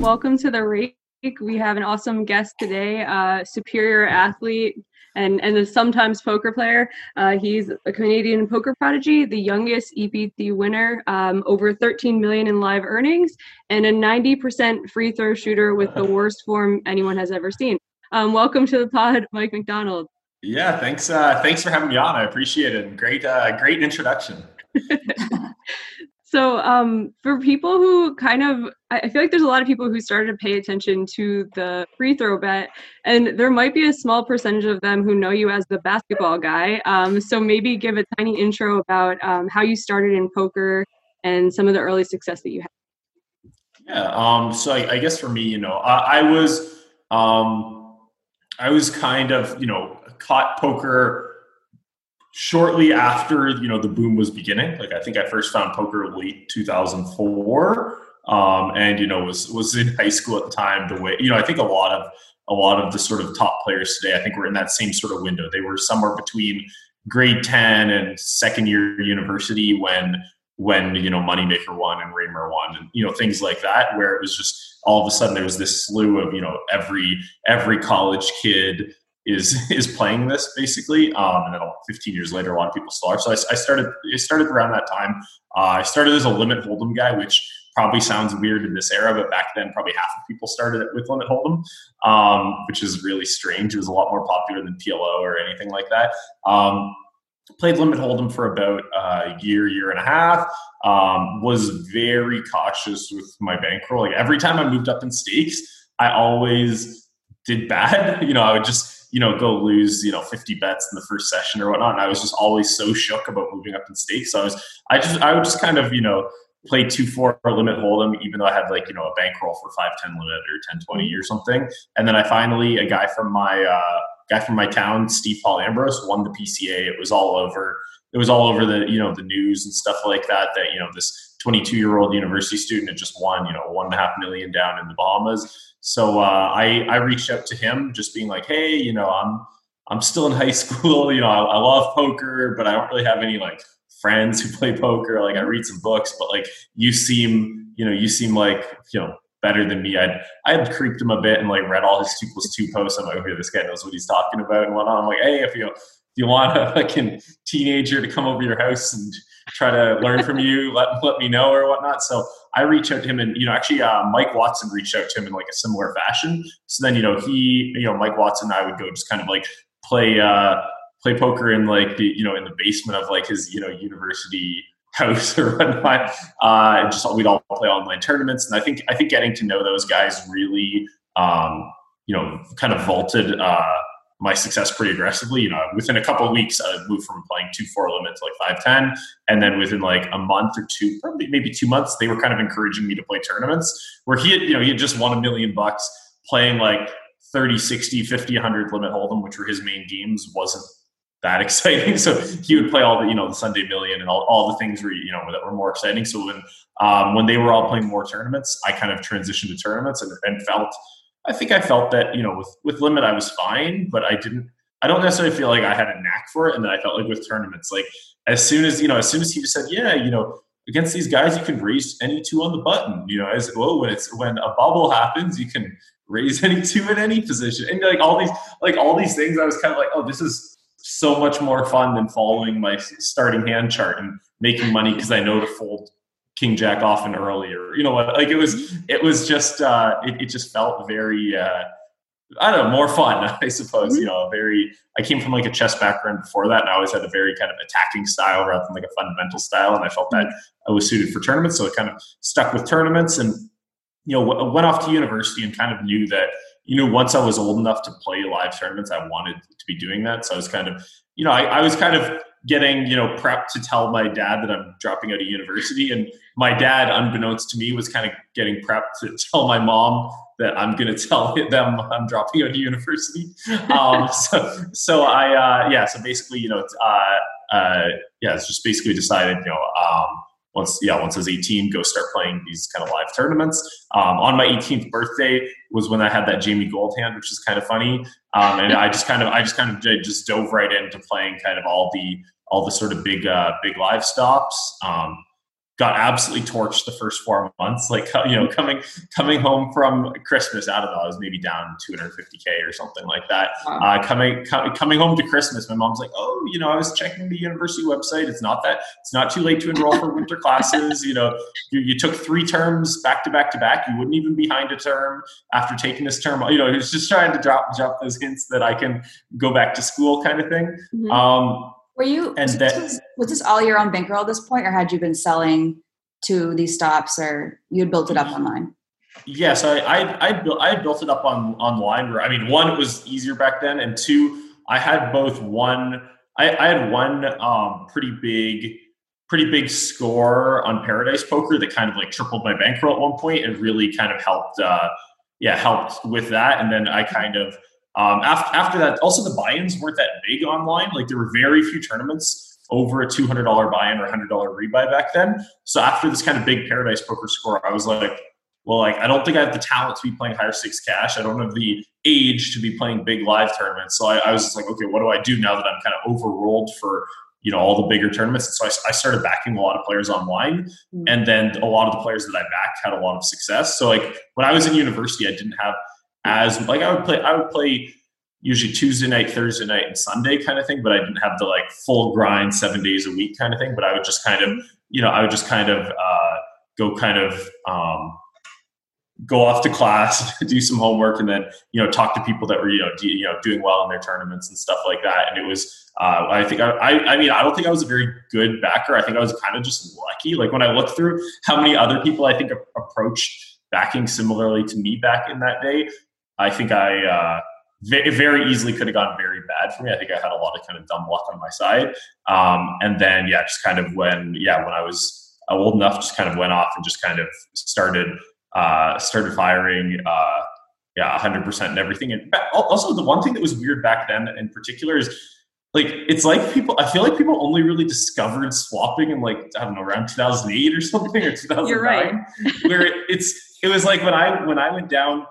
Welcome to the Rake. We have an awesome guest today, uh, superior athlete and, and a sometimes poker player. Uh, he's a Canadian poker prodigy, the youngest EPT winner, um, over 13 million in live earnings, and a 90% free throw shooter with the worst form anyone has ever seen. Um, welcome to the pod, Mike McDonald. Yeah, thanks. Uh, thanks for having me on. I appreciate it. Great, uh, great introduction. So, um, for people who kind of, I feel like there's a lot of people who started to pay attention to the free throw bet, and there might be a small percentage of them who know you as the basketball guy. Um, so, maybe give a tiny intro about um, how you started in poker and some of the early success that you had. Yeah. Um, so, I, I guess for me, you know, I, I was, um, I was kind of, you know, caught poker shortly after you know the boom was beginning. Like i think i first found poker late 2004 um, and you know was was in high school at the time the way you know i think a lot of a lot of the sort of top players today i think we're in that same sort of window. They were somewhere between grade 10 and second year university when when you know moneymaker won and raymer won and you know things like that where it was just all of a sudden there was this slew of you know every every college kid is is playing this basically. Um, and then 15 years later, a lot of people still are. So I, I started I started around that time. Uh, I started as a limit hold'em guy, which probably sounds weird in this era, but back then probably half of people started with limit hold'em, um, which is really strange. It was a lot more popular than PLO or anything like that. Um, played limit hold'em for about a year, year and a half. Um, was very cautious with my bankroll. Like every time I moved up in stakes, I always did bad. You know, I would just you know, go lose, you know, 50 bets in the first session or whatnot. And I was just always so shook about moving up in stakes. So I was, I just, I would just kind of, you know, play two four limit hold'em, even though I had like, you know, a bankroll for five, 10 limit or 10, 20 or something. And then I finally, a guy from my, uh, guy from my town, Steve Paul Ambrose won the PCA. It was all over, it was all over the, you know, the news and stuff like that, that, you know, this 22 year old university student had just won, you know, one and a half million down in the Bahamas so uh, I I reached out to him, just being like, hey, you know, I'm I'm still in high school. You know, I, I love poker, but I don't really have any like friends who play poker. Like I read some books, but like you seem, you know, you seem like you know better than me. I'd I had creeped him a bit and like read all his two plus two posts. I'm like, okay, this guy knows what he's talking about and whatnot. I'm like, hey, if you if you want a fucking teenager to come over your house and try to learn from you, let let me know or whatnot. So I reach out to him, and you know, actually, uh, Mike Watson reached out to him in like a similar fashion. So then, you know, he, you know, Mike Watson and I would go just kind of like play uh, play poker in like the you know in the basement of like his you know university house or whatnot. Uh, and just we'd all play online tournaments, and I think I think getting to know those guys really, um, you know, kind of vaulted. Uh, my success pretty aggressively. You know, within a couple of weeks, I moved from playing two four limit to like five ten, and then within like a month or two, probably maybe two months, they were kind of encouraging me to play tournaments. Where he had, you know, he had just won a million bucks playing like 30, 60, 50, 100 limit hold'em, which were his main games, wasn't that exciting. So he would play all the, you know, the Sunday Million and all, all the things were, you know, that were more exciting. So when um, when they were all playing more tournaments, I kind of transitioned to tournaments and, and felt I think I felt that you know with with limit I was fine, but I didn't. I don't necessarily feel like I had a knack for it, and then I felt like with tournaments, like as soon as you know, as soon as he just said, yeah, you know, against these guys, you can raise any two on the button. You know, as well when it's when a bubble happens, you can raise any two in any position, and like all these like all these things, I was kind of like, oh, this is so much more fun than following my starting hand chart and making money because I know to fold King Jack off and earlier. You know what? Like it was, it was just, uh, it, it just felt very, uh, I don't know, more fun, I suppose. You know, very. I came from like a chess background before that, and I always had a very kind of attacking style rather than like a fundamental style, and I felt that I was suited for tournaments, so it kind of stuck with tournaments, and you know, went off to university and kind of knew that you know once I was old enough to play live tournaments, I wanted to be doing that. So I was kind of, you know, I, I was kind of getting you know prepped to tell my dad that I'm dropping out of university, and my dad, unbeknownst to me, was kind of getting prepped to tell my mom that I'm going to tell them I'm dropping out of university. Um, so so I uh, yeah, so basically you know uh, uh, yeah, it's just basically decided you know. Um, once yeah once I was 18 go start playing these kind of live tournaments um, on my 18th birthday was when I had that Jamie Gold hand which is kind of funny um, and I just kind of I just kind of just dove right into playing kind of all the all the sort of big uh, big live stops. Um, got absolutely torched the first four months. Like you know, coming coming home from Christmas, I don't know, I was maybe down 250k or something like that. Wow. Uh, coming co- coming home to Christmas, my mom's like, oh, you know, I was checking the university website. It's not that it's not too late to enroll for winter classes. You know, you, you took three terms back to back to back. You wouldn't even be behind a term after taking this term. You know, it's just trying to drop drop those hints that I can go back to school, kind of thing. Mm-hmm. Um, were you and was, that, this, was this all your own bankroll at this point, or had you been selling to these stops, or you had built it up online? Yes, I I I, built, I built it up on online. Where I mean, one, it was easier back then, and two, I had both one. I, I had one um, pretty big pretty big score on Paradise Poker that kind of like tripled my bankroll at one point and really kind of helped uh, yeah helped with that and then I kind of um, after, after that, also the buy-ins weren't that big online. Like there were very few tournaments over a $200 buy-in or $100 rebuy back then. So after this kind of big Paradise Poker score, I was like, well, like I don't think I have the talent to be playing higher stakes cash. I don't have the age to be playing big live tournaments. So I, I was just like, okay, what do I do now that I'm kind of overrolled for you know all the bigger tournaments? And so I, I started backing a lot of players online, mm-hmm. and then a lot of the players that I backed had a lot of success. So like when I was in university, I didn't have as like I would play I would play usually Tuesday night, Thursday night, and Sunday kind of thing, but I didn't have the like full grind seven days a week kind of thing. But I would just kind of, you know, I would just kind of uh, go kind of um, go off to class, do some homework, and then you know talk to people that were you know do, you know doing well in their tournaments and stuff like that. And it was uh, I think I, I, I mean I don't think I was a very good backer. I think I was kind of just lucky. Like when I look through how many other people I think approached backing similarly to me back in that day, I think I uh, very easily could have gone very bad for me. I think I had a lot of kind of dumb luck on my side. Um, and then, yeah, just kind of when, yeah, when I was old enough, just kind of went off and just kind of started, uh, started firing, uh, yeah, 100% and everything. And also, the one thing that was weird back then in particular is like, it's like people, I feel like people only really discovered swapping in like, I don't know, around 2008 or something or 2009. You're right. where it, it's, it was like when I, when I went down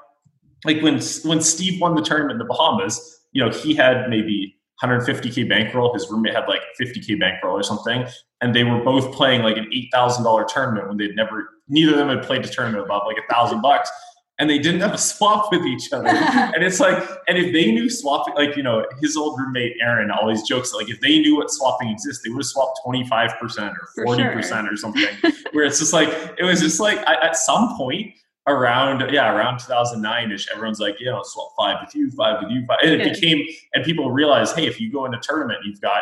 like when when Steve won the tournament in the Bahamas, you know, he had maybe 150k bankroll. His roommate had like 50k bankroll or something, and they were both playing like an eight thousand dollar tournament when they'd never, neither of them had played a tournament above like a thousand bucks, and they didn't have a swap with each other. and it's like, and if they knew swapping, like you know, his old roommate Aaron always jokes like if they knew what swapping exists, they would have swapped 25 percent or 40 percent sure. or something. where it's just like it was just like at some point around yeah around 2009ish everyone's like you know swap five with you five with you five. And it became and people realize hey if you go in a tournament you've got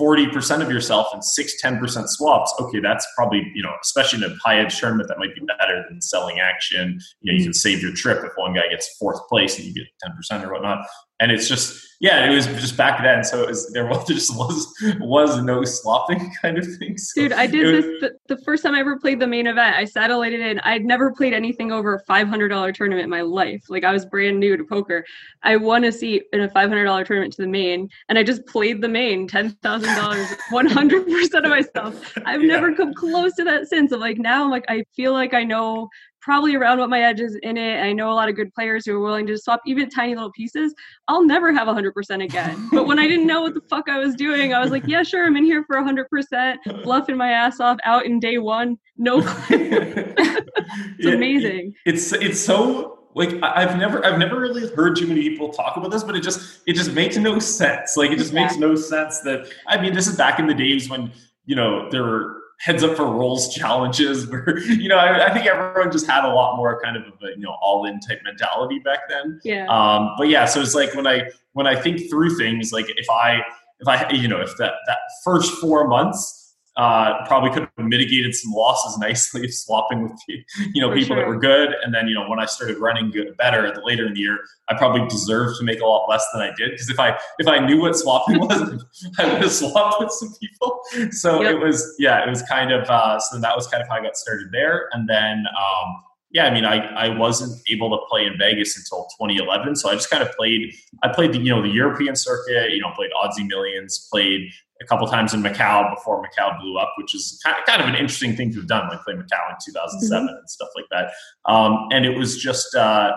40% of yourself and 6 10% swaps okay that's probably you know especially in a high edge tournament that might be better than selling action. You know you mm-hmm. can save your trip if one guy gets fourth place and you get 10% or whatnot. And it's just yeah, it was just back then, so it was there was just was was no slopping kind of thing. So Dude, I did was, this the, the, first time I ever played the main event. I satellited in. I'd never played anything over a five hundred dollar tournament in my life. Like I was brand new to poker. I won a seat in a five hundred dollar tournament to the main, and I just played the main ten thousand dollars, one hundred percent of myself. I've yeah. never come close to that since. Of like now, I'm like I feel like I know probably around what my edge is in it. I know a lot of good players who are willing to swap even tiny little pieces. I'll never have 100% again. but when I didn't know what the fuck I was doing, I was like, yeah, sure, I'm in here for 100%, bluffing my ass off out in day one. No it's yeah, amazing. It's it's so like I've never I've never really heard too many people talk about this, but it just it just makes no sense. Like it just makes no sense that I mean this is back in the days when you know there were heads up for rolls challenges where you know I, I, think everyone just had a lot more kind of a you know all in type mentality back then. Yeah. Um but yeah so it's like when i when i think through things like if i if i you know if that that first four months uh, probably could have mitigated some losses nicely swapping with you know For people sure. that were good and then you know when i started running good better the later in the year i probably deserved to make a lot less than i did because if i if i knew what swapping was i would have swapped with some people so yep. it was yeah it was kind of uh, so that was kind of how i got started there and then um, yeah, I mean, I, I wasn't able to play in Vegas until 2011. So I just kind of played, I played the, you know, the European circuit, you know, played Aussie Millions, played a couple times in Macau before Macau blew up, which is kind of, kind of an interesting thing to have done, like play Macau in 2007 mm-hmm. and stuff like that. Um, and it was just, uh,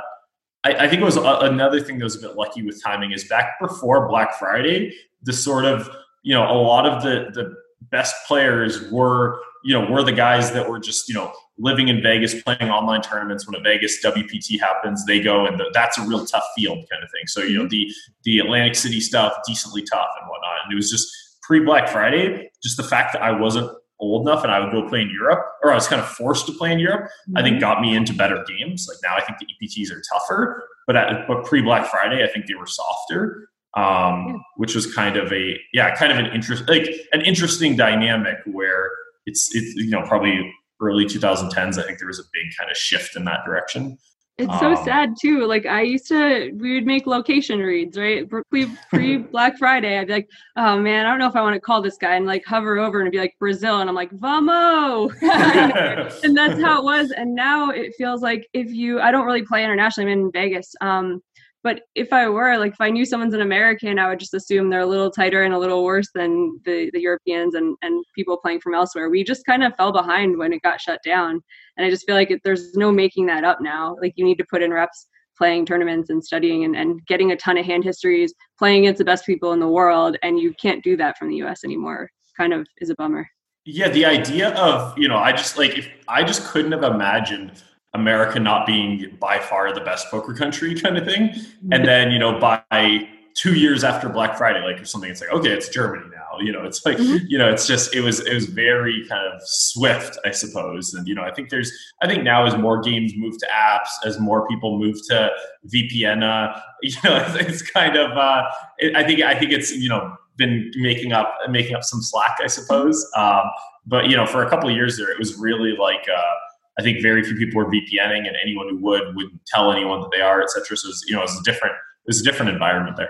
I, I, think it was a, another thing that was a bit lucky with timing is back before Black Friday, the sort of you know, a lot of the the best players were, you know, were the guys that were just, you know, living in Vegas, playing online tournaments. When a Vegas WPT happens, they go, and the, that's a real tough field kind of thing. So you know, mm-hmm. the the Atlantic City stuff, decently tough and whatnot. And it was just pre Black Friday, just the fact that I wasn't old enough and I would go play in Europe, or I was kind of forced to play in Europe, mm-hmm. I think mm-hmm. got me into better games. Like now, I think the EPTs are tougher, but at, but pre Black Friday, I think they were softer. Um, yeah. which was kind of a yeah, kind of an interest like an interesting dynamic where it's it's you know probably early 2010s. I think there was a big kind of shift in that direction. It's so um, sad too. Like I used to, we would make location reads, right? Pre pre Black Friday, I'd be like, "Oh man, I don't know if I want to call this guy," and like hover over and be like Brazil, and I'm like, "Vamo," and that's how it was. And now it feels like if you, I don't really play internationally. I'm in Vegas, um, but if I were like, if I knew someone's an American, I would just assume they're a little tighter and a little worse than the, the Europeans and, and people playing from elsewhere. We just kind of fell behind when it got shut down. And I just feel like it, there's no making that up now. Like you need to put in reps playing tournaments and studying and, and getting a ton of hand histories, playing against the best people in the world. And you can't do that from the US anymore. Kind of is a bummer. Yeah, the idea of, you know, I just like, if I just couldn't have imagined America not being by far the best poker country kind of thing. And then, you know, by two years after Black Friday, like or something, it's like, okay, it's Germany now. You know, it's like, mm-hmm. you know, it's just it was it was very kind of swift, I suppose. And you know, I think there's I think now as more games move to apps, as more people move to VPN, uh, you know, it's, it's kind of uh, it, I think I think it's you know been making up making up some slack, I suppose. Um, but you know, for a couple of years there, it was really like. Uh, I think very few people were VPNing, and anyone who would would tell anyone that they are, etc. So it's, you know, it's a different it's a different environment there.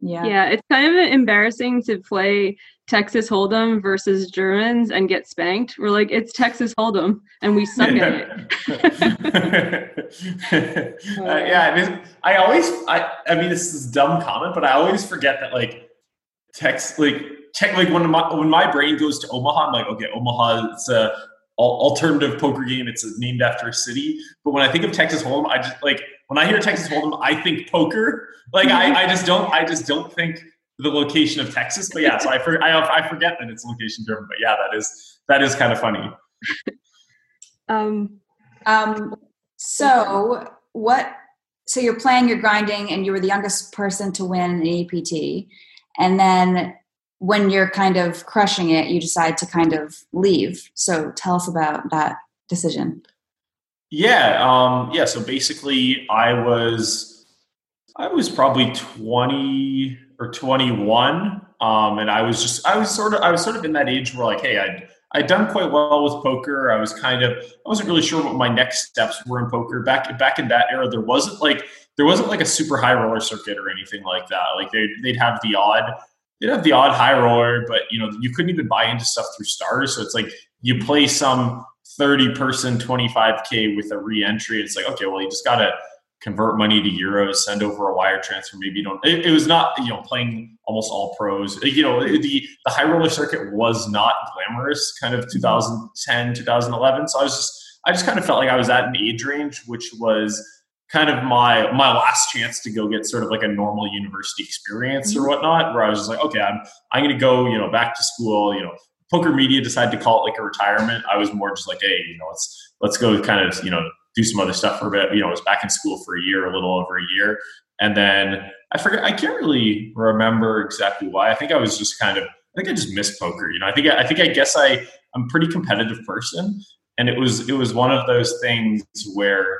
Yeah, yeah, it's kind of embarrassing to play Texas Hold'em versus Germans and get spanked. We're like, it's Texas Hold'em, and we suck at it. uh, yeah, I mean, I always, I, I mean, this is a dumb comment, but I always forget that like Tex, like, tech, like when my when my brain goes to Omaha, I'm like, okay, Omaha, it's a alternative poker game. It's named after a city. But when I think of Texas Hold'em, I just like when I hear Texas Hold'em, I think poker. Like I, I just don't I just don't think the location of Texas. But yeah, so I for, I, I forget that it's location driven. But yeah, that is that is kind of funny. um, um. So what? So you're playing, you're grinding, and you were the youngest person to win an EPT, and then when you're kind of crushing it, you decide to kind of leave. So tell us about that decision. Yeah, um, yeah. So basically, I was, I was probably twenty or twenty-one, um, and I was just, I was sort of, I was sort of in that age where like, hey, I'd, I'd done quite well with poker. I was kind of, I wasn't really sure what my next steps were in poker. Back, back in that era, there wasn't like, there wasn't like a super high roller circuit or anything like that. Like they, they'd have the odd they'd have the odd high roller, but you know, you couldn't even buy into stuff through stars. So it's like you play some 30 person 25k with a re-entry. It's like, okay, well, you just gotta convert money to euros, send over a wire transfer. Maybe you don't. It, it was not, you know, playing almost all pros. You know, the the high roller circuit was not glamorous, kind of 2010, 2011. So I was just, I just kind of felt like I was at an age range which was kind of my my last chance to go get sort of like a normal university experience or mm-hmm. whatnot where i was just like okay i'm i'm going to go you know back to school you know. Poker media decided to call it like a retirement. I was more just like hey you know let's let's go kind of you know do some other stuff for a bit. You know i was back in school for a year a little over a year. And then i forget i can't really remember exactly why. I think i was just kind of i think i just missed poker you know. I think i think i guess i i'm a pretty competitive person. And it was it was one of those things where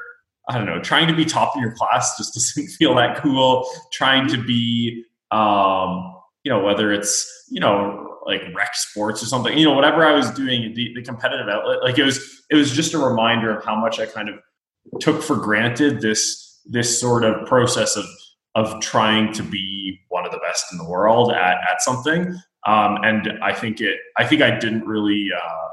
I don't know, trying to be top in your class just doesn't feel that cool. Trying to be, um, you know, whether it's, you know, like rec sports or something, you know, whatever I was doing, the, the competitive outlet, like it was, it was just a reminder of how much I kind of took for granted this, this sort of process of, of trying to be one of the best in the world at, at something. Um, and I think it, I think I didn't really, uh,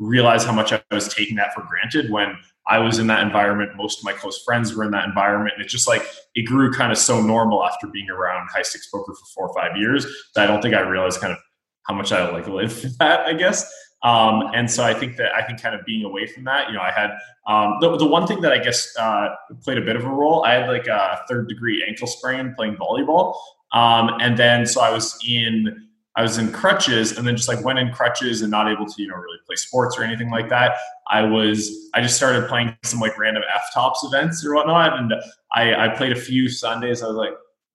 realize how much I was taking that for granted when I was in that environment. Most of my close friends were in that environment. And it's just like it grew kind of so normal after being around high stakes poker for four or five years that I don't think I realized kind of how much I like live that, I guess. Um, and so I think that I think kind of being away from that, you know, I had um, the, the one thing that I guess uh, played a bit of a role. I had like a third degree ankle sprain playing volleyball. Um, and then so I was in I was in crutches and then just like went in crutches and not able to, you know, really play sports or anything like that. I was, I just started playing some like random F tops events or whatnot. And I, I played a few Sundays. I was like,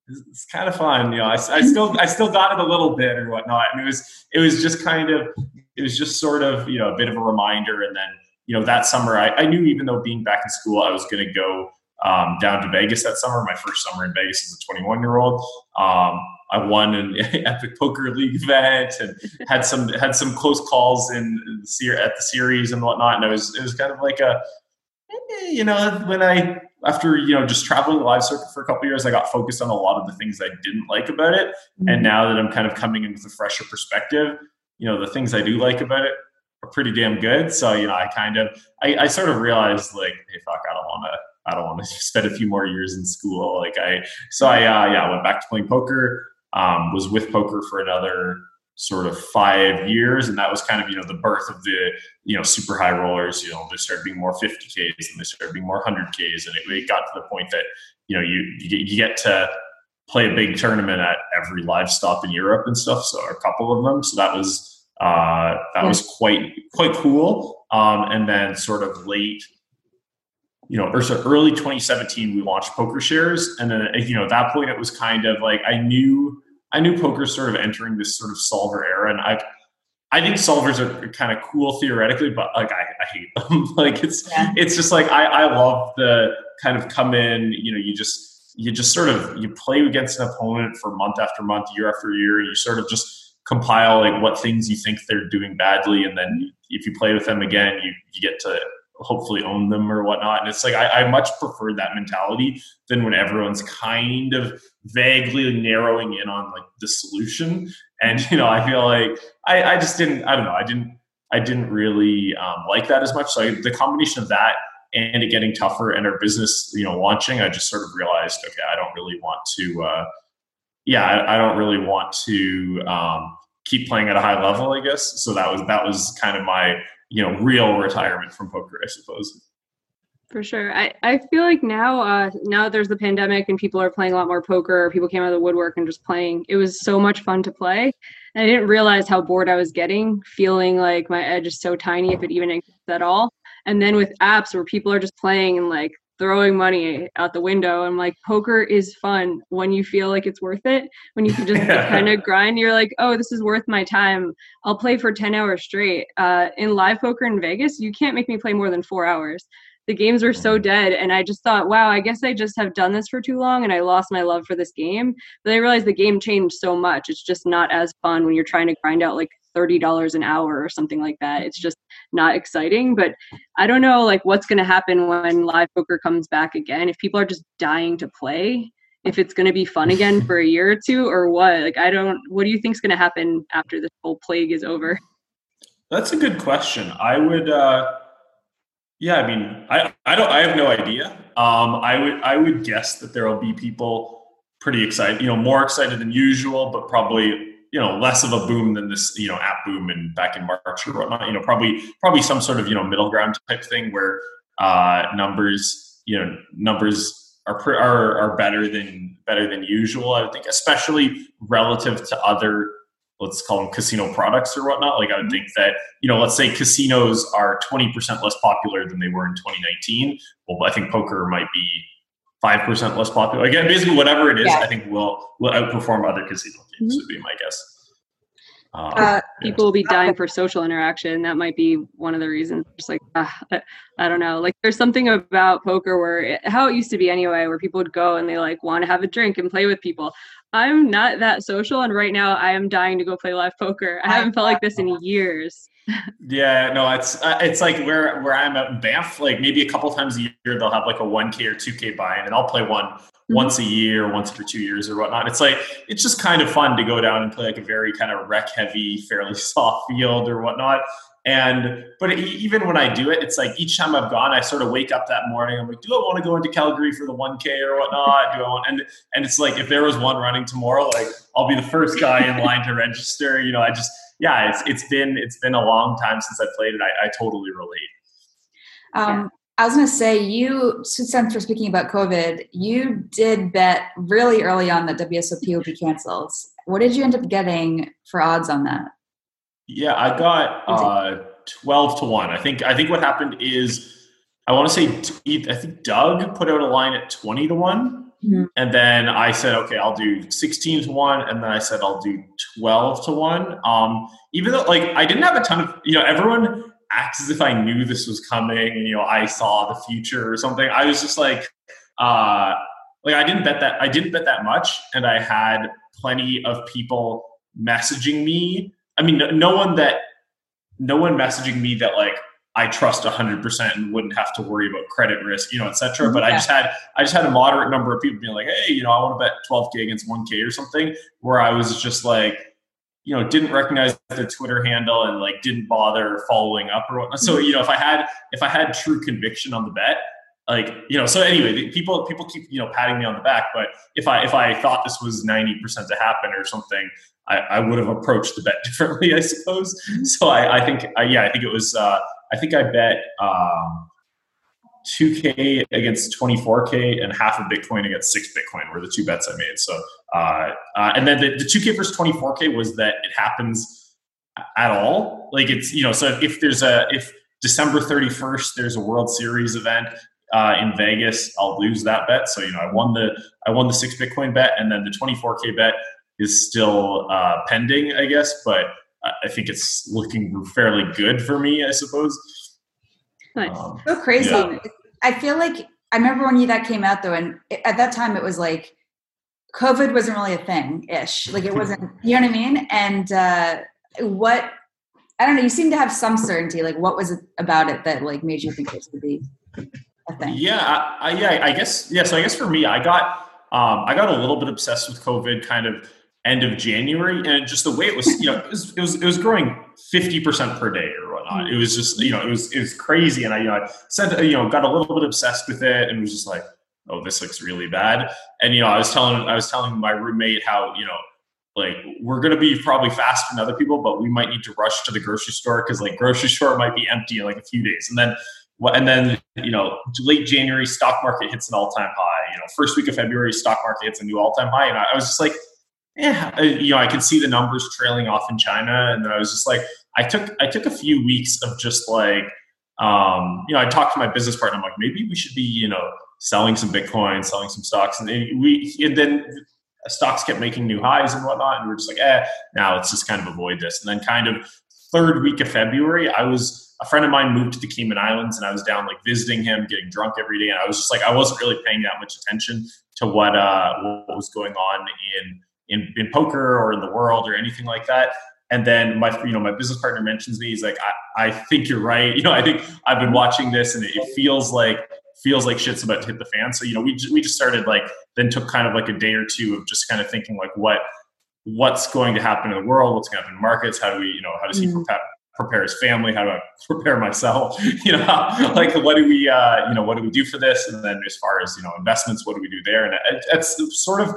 it's kind of fun. You know, I, I still, I still got it a little bit or whatnot. And it was, it was just kind of, it was just sort of, you know, a bit of a reminder. And then, you know, that summer I, I knew even though being back in school, I was going to go um, down to Vegas that summer, my first summer in Vegas as a 21 year old. Um, I won an epic poker league event and had some had some close calls in the, at the series and whatnot. And it was it was kind of like a eh, you know when I after you know just traveling the live circuit for a couple years, I got focused on a lot of the things I didn't like about it. Mm-hmm. And now that I'm kind of coming in with a fresher perspective, you know the things I do like about it are pretty damn good. So you know I kind of I, I sort of realized like hey fuck I don't want to I don't want to spend a few more years in school. Like I, so I, uh, yeah, went back to playing poker. Um, was with poker for another sort of five years, and that was kind of you know the birth of the you know super high rollers. You know, there started being more 50ks, and there started being more 100ks, and it, it got to the point that you know you you get, you get to play a big tournament at every live stop in Europe and stuff. So a couple of them. So that was uh, that yeah. was quite quite cool. Um, and then sort of late you know, or so early 2017, we launched Poker Shares, and then you know at that point it was kind of like I knew I knew poker sort of entering this sort of solver era, and I I think solvers are kind of cool theoretically, but like I, I hate them. like it's yeah. it's just like I I love the kind of come in, you know, you just you just sort of you play against an opponent for month after month, year after year, and you sort of just compile like what things you think they're doing badly, and then if you play with them again, you you get to hopefully own them or whatnot. And it's like I, I, much prefer that mentality than when everyone's kind of vaguely narrowing in on like the solution. And you know, I feel like I, I just didn't. I don't know. I didn't. I didn't really um, like that as much. So I, the combination of that and it getting tougher and our business, you know, launching, I just sort of realized, okay, I don't really want to. Uh, yeah, I, I, don't really want to um, keep playing at a high level. I guess so. That was that was kind of my you know real retirement from poker i suppose. For sure. I, I feel like now uh, now there's the pandemic and people are playing a lot more poker people came out of the woodwork and just playing. It was so much fun to play. And i didn't realize how bored i was getting feeling like my edge is so tiny if it even exists at all. And then with apps where people are just playing and like throwing money out the window. I'm like, poker is fun when you feel like it's worth it. When you can just kind of grind, you're like, oh, this is worth my time. I'll play for 10 hours straight. Uh, in live poker in Vegas, you can't make me play more than four hours. The games were so mm-hmm. dead, and I just thought, wow, I guess I just have done this for too long, and I lost my love for this game. But I realized the game changed so much; it's just not as fun when you're trying to grind out like $30 an hour or something like that. It's just not exciting. But I don't know like what's going to happen when live poker comes back again. If people are just dying to play, if it's going to be fun again for a year or two or what. Like I don't what do you think is going to happen after this whole plague is over? That's a good question. I would uh yeah, I mean, I, I don't I have no idea. Um I would I would guess that there will be people pretty excited, you know, more excited than usual, but probably you know less of a boom than this you know app boom and back in March or whatnot. You know, probably probably some sort of you know middle ground type thing where uh, numbers you know numbers are are are better than better than usual. I would think, especially relative to other let's call them casino products or whatnot. Like I would think that, you know, let's say casinos are 20% less popular than they were in 2019. Well, I think poker might be 5% less popular. Again, basically whatever it is, yeah. I think will will outperform other casino games mm-hmm. would be my guess. Um, uh, people will be dying for social interaction. That might be one of the reasons. Just like uh, I don't know. Like there's something about poker where it, how it used to be anyway, where people would go and they like want to have a drink and play with people. I'm not that social, and right now I am dying to go play live poker. I haven't felt like this in years. Yeah, no, it's uh, it's like where where I'm at in Banff. Like maybe a couple times a year they'll have like a 1K or 2K buy-in, and I'll play one mm-hmm. once a year, once every two years or whatnot. It's like it's just kind of fun to go down and play like a very kind of rec heavy, fairly soft field or whatnot. And but even when I do it, it's like each time I've gone, I sort of wake up that morning. I'm like, do I want to go into Calgary for the 1K or whatnot? Do I want? And and it's like if there was one running tomorrow, like I'll be the first guy in line to register. You know, I just yeah, it's it's been it's been a long time since I played it. I, I totally relate. Um, I was going to say, you, since we're speaking about COVID, you did bet really early on that WSOP would be canceled. What did you end up getting for odds on that? Yeah, I got uh, twelve to one. I think. I think what happened is, I want to say, I think Doug put out a line at twenty to one, mm-hmm. and then I said, okay, I'll do sixteen to one, and then I said I'll do twelve to one. Um, even though, like, I didn't have a ton of, you know, everyone acts as if I knew this was coming, you know, I saw the future or something. I was just like, uh, like I didn't bet that. I didn't bet that much, and I had plenty of people messaging me I mean, no, no one that, no one messaging me that like I trust 100% and wouldn't have to worry about credit risk, you know, et cetera. But yeah. I just had, I just had a moderate number of people being like, hey, you know, I want to bet 12K against 1K or something, where I was just like, you know, didn't recognize the Twitter handle and like didn't bother following up or whatnot. So, you know, if I had, if I had true conviction on the bet, like, you know, so anyway, people, people keep, you know, patting me on the back, but if I, if I thought this was 90% to happen or something, I, I, would have approached the bet differently, I suppose. Mm-hmm. So I, I think, I, yeah, I think it was, uh, I think I bet um, 2K against 24K and half of Bitcoin against six Bitcoin were the two bets I made. So, uh, uh, and then the, the 2K versus 24K was that it happens at all. Like it's, you know, so if there's a, if December 31st, there's a World Series event, uh, in Vegas, I'll lose that bet. So you know, I won the I won the six Bitcoin bet, and then the 24k bet is still uh, pending, I guess, but I think it's looking fairly good for me, I suppose. Nice. Um, so crazy. Yeah. I feel like I remember when you that came out though, and at that time it was like COVID wasn't really a thing ish. Like it wasn't, you know what I mean? And uh, what I don't know. You seem to have some certainty. Like what was it about it that like made you think this would be a thing? Yeah, I, I, yeah. I guess yeah. So I guess for me, I got um, I got a little bit obsessed with COVID, kind of end of January, and just the way it was, you know, it was it was, it was growing fifty percent per day or whatnot. Mm-hmm. It was just, you know, it was it was crazy, and I, you know, I said, you know, got a little bit obsessed with it, and was just like, oh, this looks really bad. And you know, I was telling I was telling my roommate how you know. Like we're gonna be probably faster than other people, but we might need to rush to the grocery store because like grocery store might be empty in like a few days, and then and then you know late January stock market hits an all time high. You know, first week of February stock market hits a new all time high, and I, I was just like, yeah, you know, I could see the numbers trailing off in China, and then I was just like, I took I took a few weeks of just like, um, you know, I talked to my business partner. I'm like, maybe we should be, you know, selling some Bitcoin, selling some stocks, and we and then stocks kept making new highs and whatnot, and we are just like, eh, now let's just kind of avoid this. And then kind of third week of February, I was a friend of mine moved to the Cayman Islands, and I was down like visiting him, getting drunk every day, and I was just like, I wasn't really paying that much attention to what uh, what was going on in in, in poker or in the world or anything like that. And then my, you know, my business partner mentions me. He's like, I, I think you're right. You know, I think I've been watching this and it feels like, feels like shit's about to hit the fan. So, you know, we, we just started like, then took kind of like a day or two of just kind of thinking like what, what's going to happen in the world, what's going to happen in markets, how do we, you know, how does he mm. prepare, prepare his family, how do I prepare myself, you know, like what do we, uh, you know, what do we do for this? And then as far as, you know, investments, what do we do there? And it, it's sort of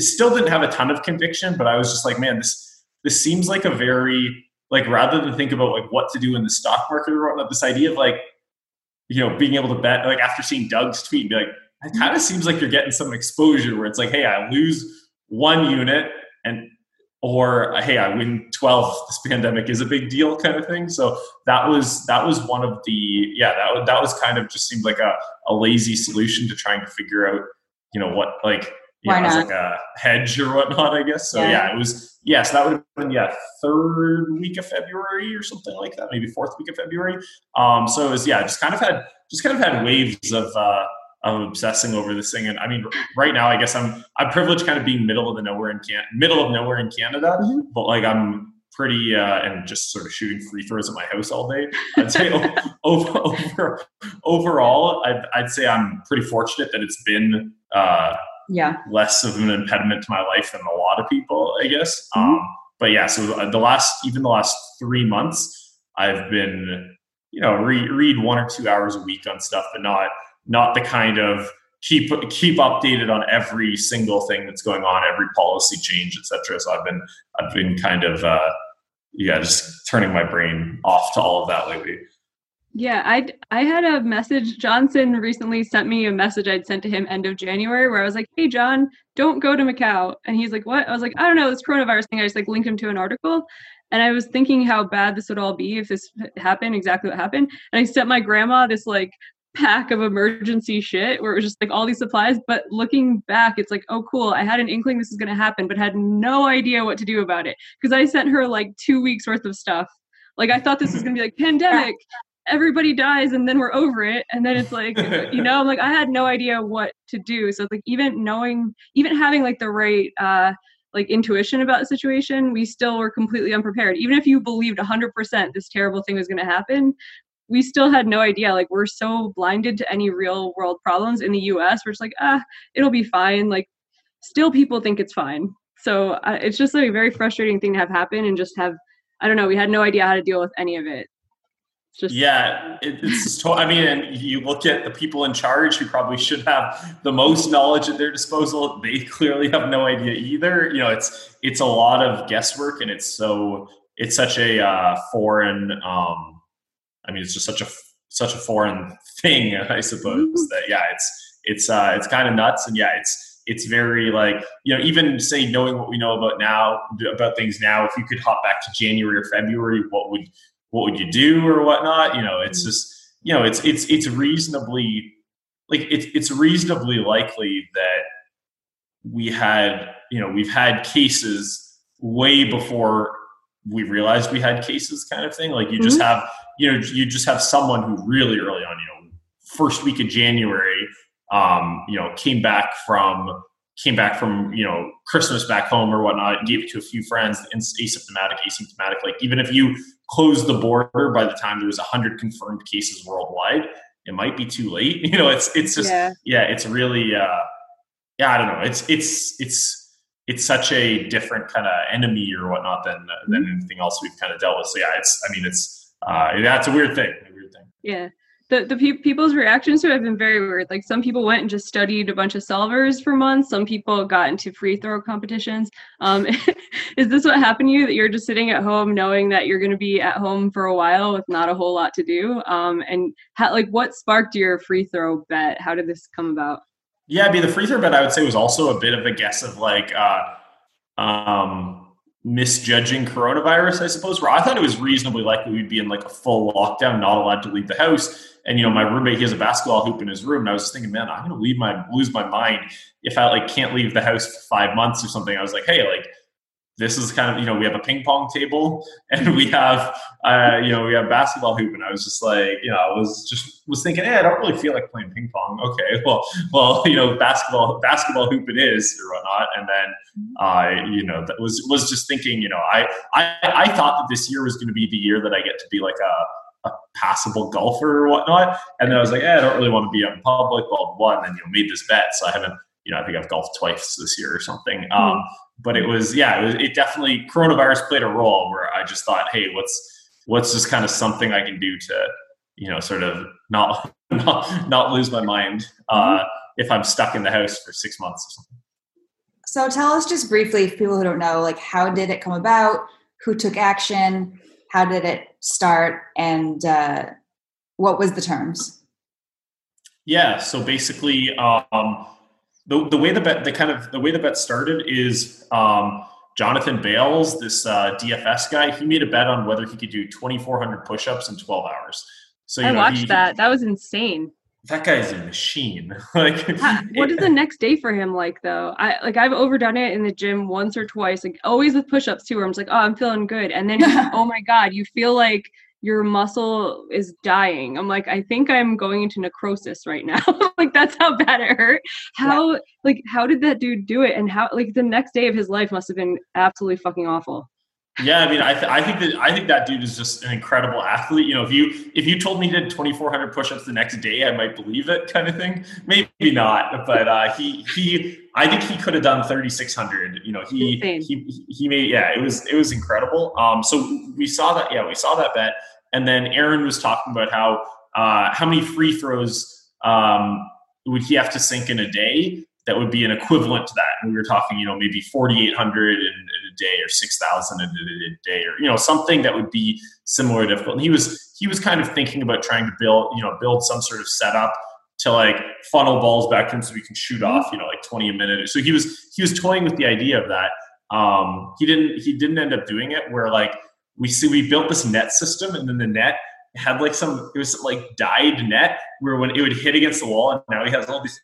still didn't have a ton of conviction, but I was just like, man, this this seems like a very like rather than think about like what to do in the stock market or whatnot, this idea of like you know being able to bet like after seeing Doug's tweet and be like, it mm-hmm. kind of seems like you're getting some exposure where it's like, hey, I lose one unit and or hey, I win twelve. This pandemic is a big deal, kind of thing. So that was that was one of the yeah that that was kind of just seemed like a, a lazy solution to trying to figure out you know what like Why know, not? like a hedge or whatnot, I guess. So yeah. yeah, it was yes, that would have been yeah, third week of February or something like that, maybe fourth week of February. Um, so it was yeah, just kind of had just kind of had waves of uh of obsessing over this thing. And I mean, right now, I guess I'm I'm privileged, kind of being middle of the nowhere in Can middle of nowhere in Canada, mm-hmm. but like I'm pretty uh, and just sort of shooting free throws at my house all day. I'd say over, over, overall, I'd, I'd say I'm pretty fortunate that it's been uh, yeah. less of an impediment to my life than a lot of people i guess. Mm-hmm. um, but yeah so uh, the last even the last three months i've been you know read, read one or two hours a week on stuff but not not the kind of keep keep updated on every single thing that's going on every policy change etc so i've been i've been kind of uh yeah just turning my brain off to all of that lately Yeah, I I had a message. Johnson recently sent me a message I'd sent to him end of January where I was like, "Hey, John, don't go to Macau," and he's like, "What?" I was like, "I don't know, this coronavirus thing." I just like linked him to an article, and I was thinking how bad this would all be if this happened, exactly what happened. And I sent my grandma this like pack of emergency shit where it was just like all these supplies. But looking back, it's like, oh, cool. I had an inkling this was going to happen, but had no idea what to do about it because I sent her like two weeks worth of stuff. Like I thought this was going to be like pandemic. Everybody dies and then we're over it. And then it's like, you know, I'm like, I had no idea what to do. So like, even knowing, even having like the right, uh, like intuition about the situation, we still were completely unprepared. Even if you believed 100% this terrible thing was going to happen, we still had no idea. Like we're so blinded to any real world problems in the U.S. We're just like, ah, it'll be fine. Like still, people think it's fine. So uh, it's just like a very frustrating thing to have happen and just have. I don't know. We had no idea how to deal with any of it. Just yeah, it's. I mean, and you look at the people in charge who probably should have the most knowledge at their disposal. They clearly have no idea either. You know, it's it's a lot of guesswork, and it's so it's such a uh, foreign. Um, I mean, it's just such a such a foreign thing, I suppose. Mm-hmm. That yeah, it's it's uh, it's kind of nuts, and yeah, it's it's very like you know even say knowing what we know about now about things now. If you could hop back to January or February, what would what would you do or whatnot? You know, it's mm-hmm. just you know it's it's it's reasonably like it's it's reasonably likely that we had you know we've had cases way before we realized we had cases kind of thing like you mm-hmm. just have you know you just have someone who really early on you know first week of january um you know came back from came back from you know christmas back home or whatnot gave it to a few friends asymptomatic asymptomatic like even if you close the border by the time there was 100 confirmed cases worldwide it might be too late. You know it's it's just yeah, yeah it's really uh yeah i don't know. It's it's it's it's such a different kind of enemy or whatnot than than mm-hmm. anything else we've kind of dealt with. So yeah it's i mean it's uh that's a weird thing a weird thing. Yeah the, the pe- people's reactions to it have been very weird. Like some people went and just studied a bunch of solvers for months. Some people got into free throw competitions. Um, is this what happened to you that you're just sitting at home knowing that you're going to be at home for a while with not a whole lot to do? Um, and like what sparked your free throw bet? How did this come about? Yeah, I mean the free throw bet I would say was also a bit of a guess of like uh, um, misjudging coronavirus, I suppose, where I thought it was reasonably likely we'd be in like a full lockdown, not allowed to leave the house. And you know, my roommate he has a basketball hoop in his room, and I was thinking, man, I'm gonna leave my lose my mind if I like can't leave the house for five months or something. I was like, hey, like this is kind of you know we have a ping pong table and we have uh, you know we have basketball hoop and I was just like you know I was just was thinking hey I don't really feel like playing ping pong okay well well you know basketball basketball hoop it is or whatnot and then I uh, you know that was was just thinking you know I I, I thought that this year was going to be the year that I get to be like a a passable golfer or whatnot. And then I was like, eh, I don't really want to be out in public, blah, blah, blah. And then, you know, made this bet. So I haven't, you know, I think I've golfed twice this year or something. Um, mm-hmm but it was yeah, it, was, it definitely coronavirus played a role where I just thought, hey, what's what's just kind of something I can do to you know sort of not not, not lose my mind uh, mm-hmm. if I'm stuck in the house for six months or something. So tell us just briefly, for people who don't know, like how did it come about? Who took action? How did it start? And uh, what was the terms? Yeah, so basically, um, the, the way the bet the kind of the way the bet started is um, Jonathan Bales, this uh, DFS guy, he made a bet on whether he could do 2,400 push-ups in 12 hours. So I know, watched he, that. That was insane. That guy's a machine. like, what is the next day for him like though? I like I've overdone it in the gym once or twice, like always with push-ups too. Where I'm just like, oh, I'm feeling good, and then oh my god, you feel like your muscle is dying. I'm like, I think I'm going into necrosis right now. like that's how bad it hurt. How yeah. like how did that dude do it? And how like the next day of his life must have been absolutely fucking awful. Yeah, I mean, I, th- I think that I think that dude is just an incredible athlete. You know, if you if you told me he did 2,400 push-ups the next day, I might believe it, kind of thing. Maybe not, but uh, he he I think he could have done 3,600. You know, he he he made yeah, it was it was incredible. Um, so we saw that yeah, we saw that bet. And then Aaron was talking about how uh, how many free throws um, would he have to sink in a day that would be an equivalent to that. And we were talking, you know, maybe 4,800 in, in a day or 6,000 in a day or, you know, something that would be similar difficult. And he was, he was kind of thinking about trying to build, you know, build some sort of setup to like funnel balls back to him so we can shoot off, you know, like 20 a minute. So he was, he was toying with the idea of that. Um, he didn't, he didn't end up doing it where like we see, we built this net system and then the net had like some, it was like dyed net where when it would hit against the wall and now he has all these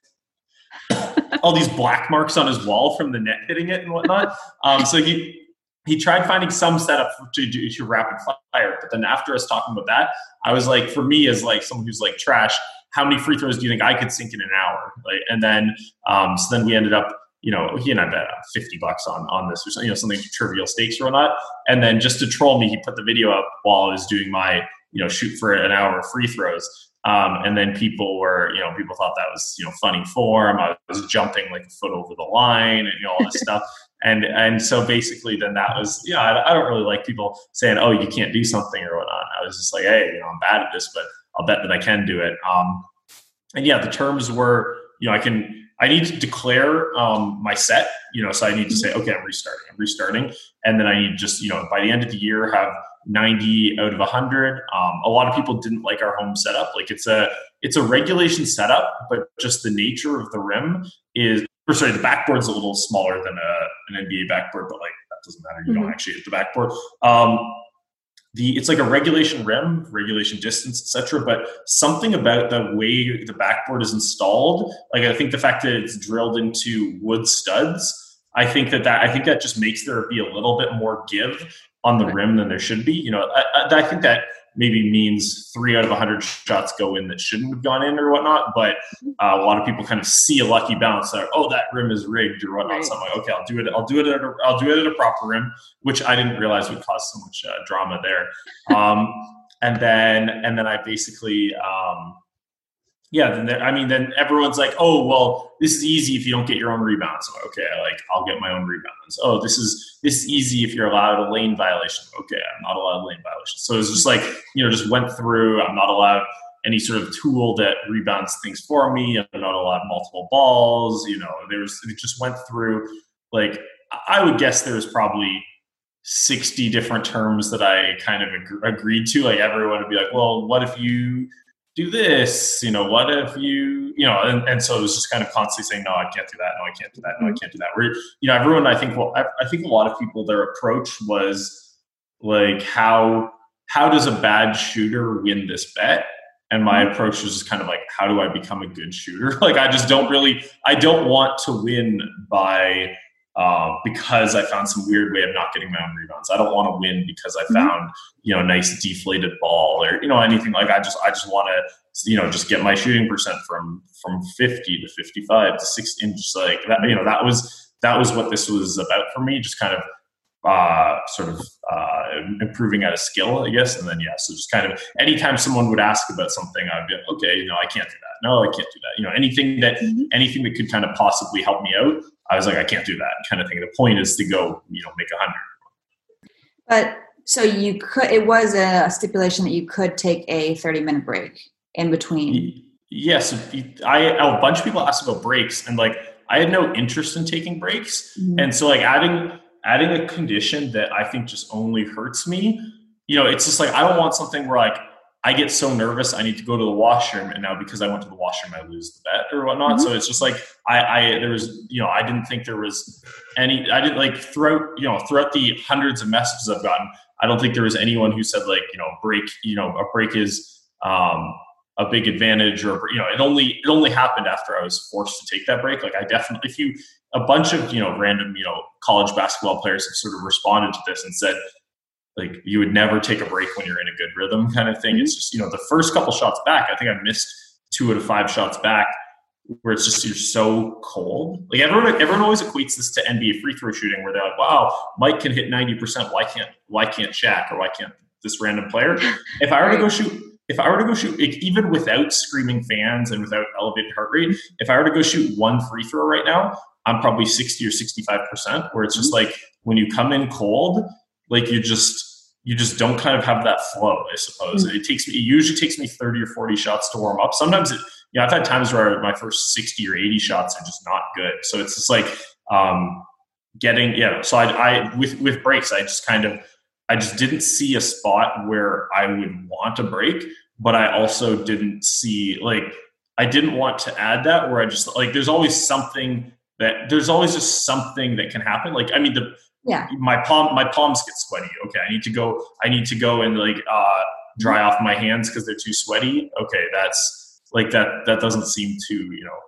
all these black marks on his wall from the net hitting it and whatnot. Um, so he he tried finding some setup to do to rapid fire, but then after us talking about that, I was like, for me as like someone who's like trash, how many free throws do you think I could sink in an hour? Like, and then um, so then we ended up. You know, he and I bet fifty bucks on on this or something, you know, something trivial stakes or whatnot. And then just to troll me, he put the video up while I was doing my, you know, shoot for an hour of free throws. Um, and then people were, you know, people thought that was, you know, funny form. I was jumping like a foot over the line and you know all this stuff. And and so basically, then that was, you know, I, I, don't really like people saying, "Oh, you can't do something" or whatnot. I was just like, "Hey, you know, I'm bad at this, but I'll bet that I can do it." Um, and yeah, the terms were, you know, I can, I need to declare um, my set, you know, so I need to say, okay, I'm restarting, I'm restarting, and then I need just, you know, by the end of the year have 90 out of 100 um, a lot of people didn't like our home setup. Like it's a it's a regulation setup but just the nature of the rim is or sorry the backboard's a little smaller than a, an nba backboard but like that doesn't matter. You mm-hmm. don't actually hit the backboard. Um, the it's like a regulation rim regulation distance etc but something about the way the backboard is installed like i think the fact that it's drilled into wood studs I think that that I think that just makes there be a little bit more give on the right. rim than there should be. You know, I, I, think that maybe means three out of 100 shots go in that shouldn't have gone in or whatnot. But uh, a lot of people kind of see a lucky bounce that oh that rim is rigged or whatnot. Right. So I'm like, okay, I'll do it. I'll do it. At a, I'll do it at a proper rim, which I didn't realize would cause so much uh, drama there. Um, and then and then I basically. Um, yeah, then I mean, then everyone's like, oh, well, this is easy if you don't get your own rebounds. So, okay, like I'll get my own rebounds. Oh, this is this is easy if you're allowed a lane violation. Okay, I'm not allowed lane violation. So it's just like you know, just went through. I'm not allowed any sort of tool that rebounds things for me. I'm not allowed multiple balls. You know, there's it just went through. Like I would guess there was probably 60 different terms that I kind of ag- agreed to. Like everyone would be like, well, what if you do this you know what if you you know and, and so it was just kind of constantly saying no i can't do that. No i can't do that. No i mm-hmm. can't do that. Where you know everyone i think well I, I think a lot of people their approach was like how how does a bad shooter win this bet? And my mm-hmm. approach was just kind of like how do i become a good shooter? Like i just don't really i don't want to win by uh, because I found some weird way of not getting my own rebounds. I don't want to win because I mm-hmm. found you know a nice deflated ball or you know anything like. I just I just want to you know just get my shooting percent from from 50 to 55 to 60 and just like that you know that was that was what this was about for me. Just kind of uh, sort of uh, improving at a skill, I guess. And then yeah, so just kind of anytime someone would ask about something, I'd be like, okay, you know, I can't do that. No, I can't do that. You know, anything that mm-hmm. anything that could kind of possibly help me out, I was like, I can't do that kind of thing. The point is to go, you know, make a hundred. But so you could, it was a stipulation that you could take a 30 minute break in between. Yes. I, a bunch of people asked about breaks and like, I had no interest in taking breaks. Mm-hmm. And so like adding, adding a condition that I think just only hurts me, you know, it's just like, I don't want something where like, I get so nervous I need to go to the washroom, and now because I went to the washroom, I lose the bet or whatnot. Mm-hmm. So it's just like I, I there was you know I didn't think there was any I didn't like throughout you know throughout the hundreds of messages I've gotten, I don't think there was anyone who said like you know break you know a break is um, a big advantage or you know it only it only happened after I was forced to take that break. Like I definitely if you a bunch of you know random you know college basketball players have sort of responded to this and said like you would never take a break when you're in a good rhythm kind of thing. Mm-hmm. It's just, you know, the first couple shots back, I think I missed two out of five shots back where it's just you're so cold. Like everyone everyone always equates this to NBA free throw shooting where they're like, wow, Mike can hit 90%. Why can't why can't Shaq or why can't this random player? If I were to go shoot if I were to go shoot, like, even without screaming fans and without elevated heart rate, if I were to go shoot one free throw right now, I'm probably 60 or 65%, where it's just mm-hmm. like when you come in cold, like you just you just don't kind of have that flow, I suppose. Mm-hmm. It takes me, it usually takes me 30 or 40 shots to warm up. Sometimes it, you know, I've had times where my first 60 or 80 shots are just not good. So it's just like, um, getting yeah. So I, I with with breaks, I just kind of I just didn't see a spot where I would want a break, but I also didn't see like I didn't want to add that where I just like there's always something that there's always just something that can happen. Like I mean the yeah my palm my palms get sweaty. Okay, I need to go. I need to go and like uh, dry off my hands because they're too sweaty. Okay, that's like that. That doesn't seem to you know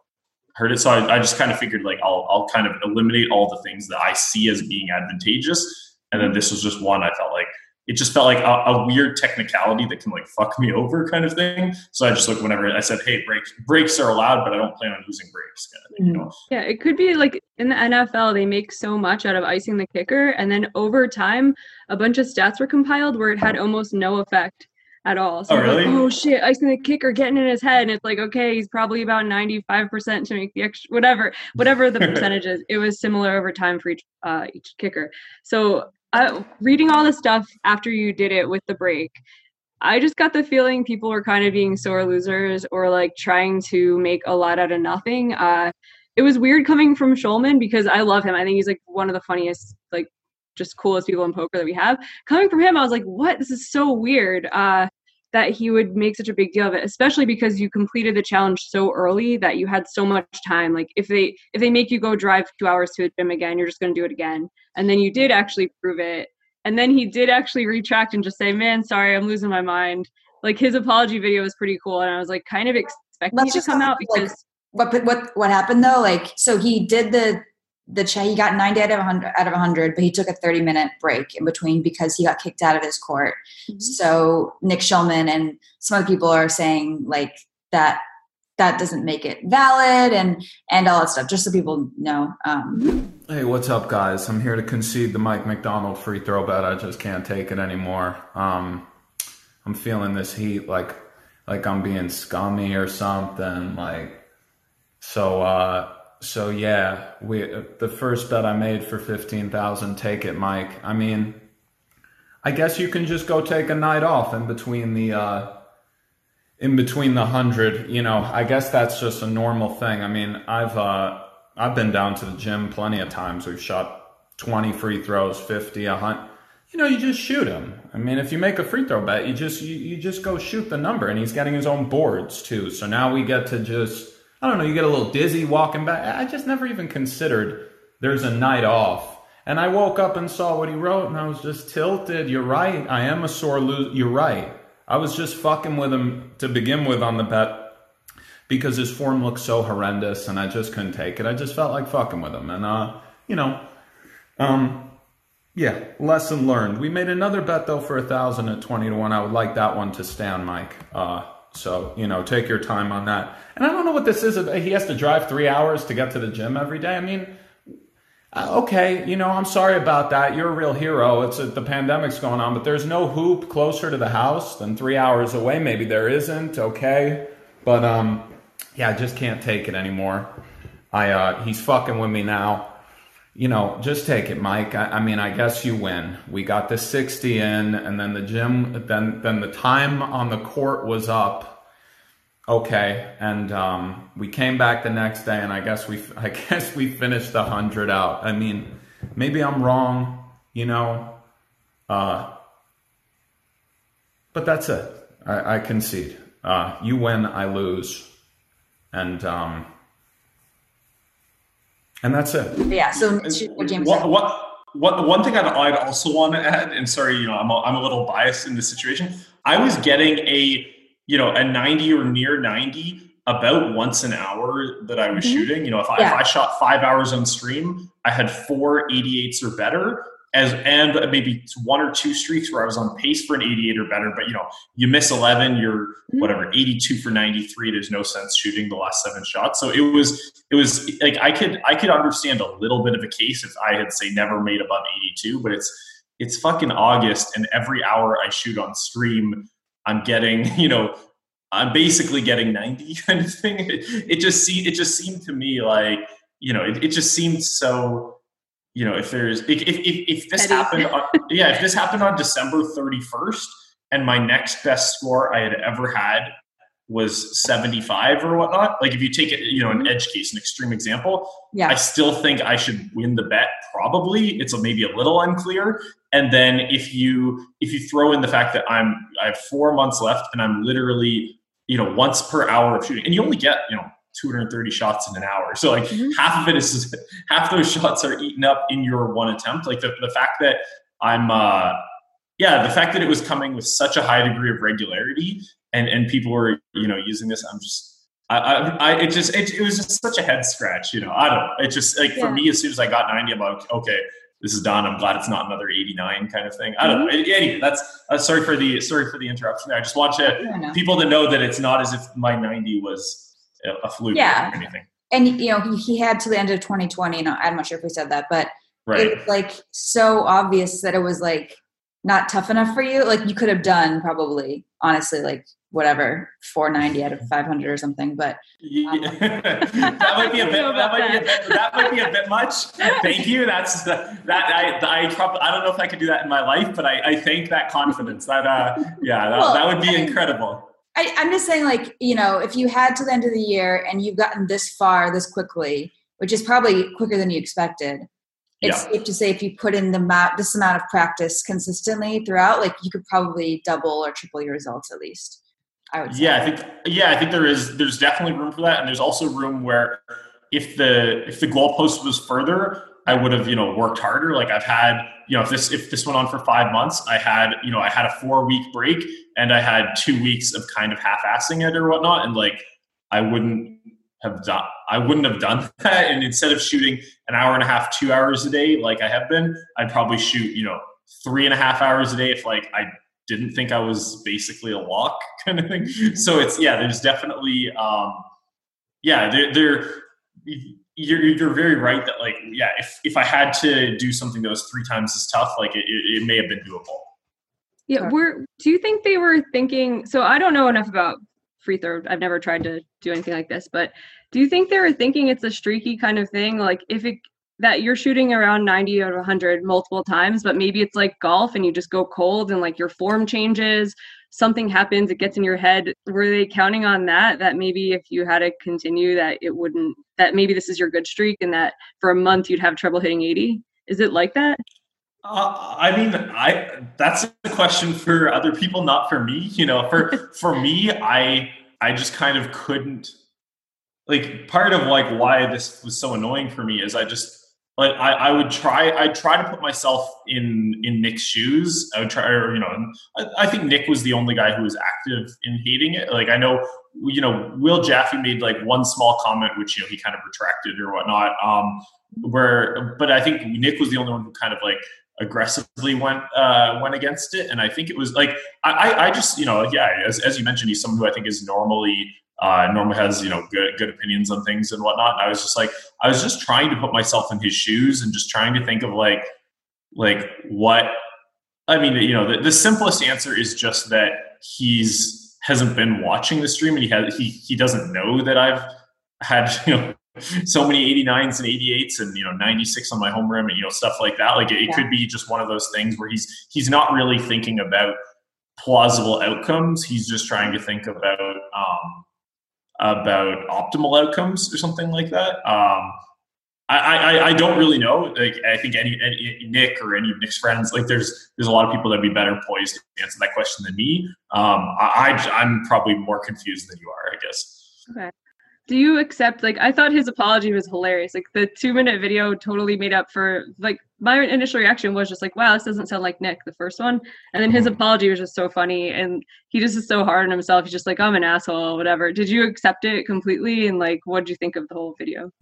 hurt it. So I, I just kind of figured like I'll I'll kind of eliminate all the things that I see as being advantageous, and then this was just one I felt like it just felt like a, a, weird technicality that can like fuck me over kind of thing. So I just like whenever I said, "Hey, breaks breaks are allowed, but I don't plan on using breaks." Kind of thing, you know? Yeah, it could be like in the NFL, they make so much out of icing the kicker, and then over time, a bunch of stats were compiled where it had almost no effect at all. So oh, really? Like, oh shit, icing the kicker getting in his head. And it's like, okay, he's probably about 95% to make the extra whatever, whatever the percentage is. It was similar over time for each uh each kicker. So uh, reading all the stuff after you did it with the break, I just got the feeling people were kind of being sore losers or like trying to make a lot out of nothing. Uh, it was weird coming from Schulman because I love him. I think he's like one of the funniest, like just coolest people in poker that we have. Coming from him, I was like, what? This is so weird. Uh, that he would make such a big deal of it especially because you completed the challenge so early that you had so much time. Like if they if they make you go drive two hours to a gym again you're just going to do it again. And then you did actually prove it. And then he did actually retract and just say man sorry i'm losing my mind. Like his apology video was pretty cool and i was like kind of expecting Let's to come out because like, what what what happened though? Like so he did the the Che, he got 90 out of 100 out of 100 but he took a 30 minute break in between because he got kicked out of his court. Mm-hmm. so nick schulman and some other people are saying like that that doesn't make it valid and and all that stuff just so people know um, hey what's up guys? I'm here to concede the mike mcdonald free throw bet. I just can't take it anymore. Um, i'm feeling this heat like like i'm being scummy or something like so uh so yeah, we the first bet I made for fifteen thousand. Take it, Mike. I mean, I guess you can just go take a night off in between the uh, in between the hundred. You know, I guess that's just a normal thing. I mean, I've uh, I've been down to the gym plenty of times. We've shot twenty free throws, fifty, a hundred. You know, you just shoot him. I mean, if you make a free throw bet, you just you, you just go shoot the number, and he's getting his own boards too. So now we get to just I don't know, you get a little dizzy walking back. I just never even considered there's a night off. And I woke up and saw what he wrote and I was just tilted. You're right. I am a sore loser. You're right. I was just fucking with him to begin with on the bet because his form looked so horrendous and I just couldn't take it. I just felt like fucking with him. And, uh, you know, um, yeah, lesson learned. We made another bet though for a thousand at 20 to one. I would like that one to stand, Mike. Uh, so, you know, take your time on that. And I don't know what this is. He has to drive three hours to get to the gym every day. I mean, uh, okay, you know, I'm sorry about that. You're a real hero. It's a, the pandemic's going on, but there's no hoop closer to the house than three hours away. Maybe there isn't. Okay, but um, yeah, I just can't take it anymore. I uh, he's fucking with me now you know, just take it, Mike. I, I, mean, I guess you win. We got the 60 in, and then the gym, then then the time on the court was up. Okay, and um, we came back the next day, and I guess we, I guess we finished the hundred out. I mean, maybe I'm wrong, you know, uh, but that's it. I, I concede. Uh, you win, I lose, and um, and that's it. Yeah. So James. What, what, what one thing I'd, I'd also want to add, and sorry, you know, I'm a, I'm a little biased in this situation. I was getting a you know a 90 or near 90 about once an hour that I was mm-hmm. shooting. You know, if I, yeah. if I shot five hours on stream, I had four 88s or better as and maybe one or two streaks where I was on pace for an 88 or better. But you know, you miss 11, you're mm-hmm. whatever 82 for 93. There's no sense shooting the last seven shots. So it was it was like I could I could understand a little bit of a case if I had say never made above 82, but it's it's fucking August and every hour I shoot on stream, I'm getting you know I'm basically getting 90 kind of thing. It, it just seemed it just seemed to me like you know it, it just seemed so you know, if there's if if, if this Petty. happened, on, yeah, if this happened on December 31st, and my next best score I had ever had was 75 or whatnot. Like if you take it, you know, an mm-hmm. edge case, an extreme example, Yeah. I still think I should win the bet. Probably it's a, maybe a little unclear. And then if you if you throw in the fact that I'm I have four months left and I'm literally you know once per hour of shooting, and you only get you know 230 shots in an hour. So like Mhm. half of it is half those shots are eaten up in your one attempt. Like the, the fact that I'm uh yeah, the fact that it was coming with such a high degree of regularity and and people were you know using this, I'm just I, I, I it just it, it was just such a head scratch, you know. I don't know. It just like Yeah. for me, as soon as I got 90, I'm like, okay, this is done. I'm glad it's not another 89 kind of thing. I don't know. Anyway, that's uh, sorry for the sorry for the interruption. There. I just want to people to know that it's not as if my 90 was a, fluke Yeah. or anything. And you know, he, he had to the end of 2020. And I'm not sure if we said that, but Right. it's like so obvious that it was like not tough enough for you. Like you could have done probably, honestly, like whatever, 490 out of 500 or something. But Yeah. that might be a bit. That might be a bit. That might be a bit much. Thank you. That's the, that. I. I probably. I don't know if I could do that in my life, but I. I thank that confidence. That. Uh. Yeah. That, Well, that would be I mean- incredible. I, I'm just saying, like, you know, if you had to the end of the year and you've gotten this far this quickly, which is probably quicker than you expected, it's safe to say if you put in the amount, this amount of practice consistently throughout, like you could probably double or triple your results at least. I would say. Yeah, I think yeah, I think there is there's definitely room for that, and there's also room where if the if the goalpost was further, I would have you know worked harder. Like I've had you know if this if this went on for five months, I had you know I had a four week break and I had two weeks of kind of half assing it or whatnot, and like I wouldn't have done I wouldn't have done that, and instead of shooting an hour and a half, two hours a day like I have been, I'd probably shoot you know three and a half hours a day if like I didn't think I was basically a lock kind of thing. So it's yeah, there's definitely um yeah, there there you're you're very right that like yeah, if if I had to do something that was three times as tough, like it, it, it may have been doable. Yeah, we're do you think they were thinking so I don't know enough about free throw. I've never tried to do anything like this, but do you think they were thinking it's a streaky kind of thing? Like if it that you're shooting around 90 out of 100 multiple times, but maybe it's like golf and you just go cold and like your form changes, something happens, it gets in your head. Were they counting on that? That maybe if you had to continue, that it wouldn't, that maybe this is your good streak and that for a month you'd have trouble hitting 80? Is it like that? Uh, I mean, I that's a question for other people, not for me. You know, for for me, I I just kind of couldn't. Like part of like why this was so annoying for me is I just like I, I would try I'd try to put myself in in Nick's shoes. I would try, or, you know, I, I think Nick was the only guy who was active in hating it. Like I know, you know, Will Jaffe made like one small comment which you know he kind of retracted or whatnot. Um, where, but I think Nick was the only one who kind of like aggressively went uh, went against it, and I think it was like I, I, I just you know yeah as, as you mentioned he's someone who I think is normally uh, normally has you know good good opinions on things and whatnot. And I was just like I was just trying to put myself in his shoes and just trying to think of like like what I mean you know the, the simplest answer is just that he's hasn't been watching the stream and he has he he doesn't know that I've had you know so many 89s and 88s and you know 96 on my home rim and you know stuff like that like it, it Yeah. could be just one of those things where he's he's not really thinking about plausible outcomes he's just trying to think about um about optimal outcomes or something like that um I, I, I don't really know. Like, I think any, any Nick or any of Nick's friends, like there's there's a lot of people that'd be better poised to answer that question than me. Um, I, I I'm probably more confused than you are, I guess. Okay. Do you accept like I thought his apology was hilarious. Like the 2 minute video totally made up for like my initial reaction was just like wow, this doesn't sound like Nick the first one. And then his mm-hmm. apology was just so funny and he just is so hard on himself. He's just like I'm an asshole whatever. Did you accept it completely and like what did you think of the whole video?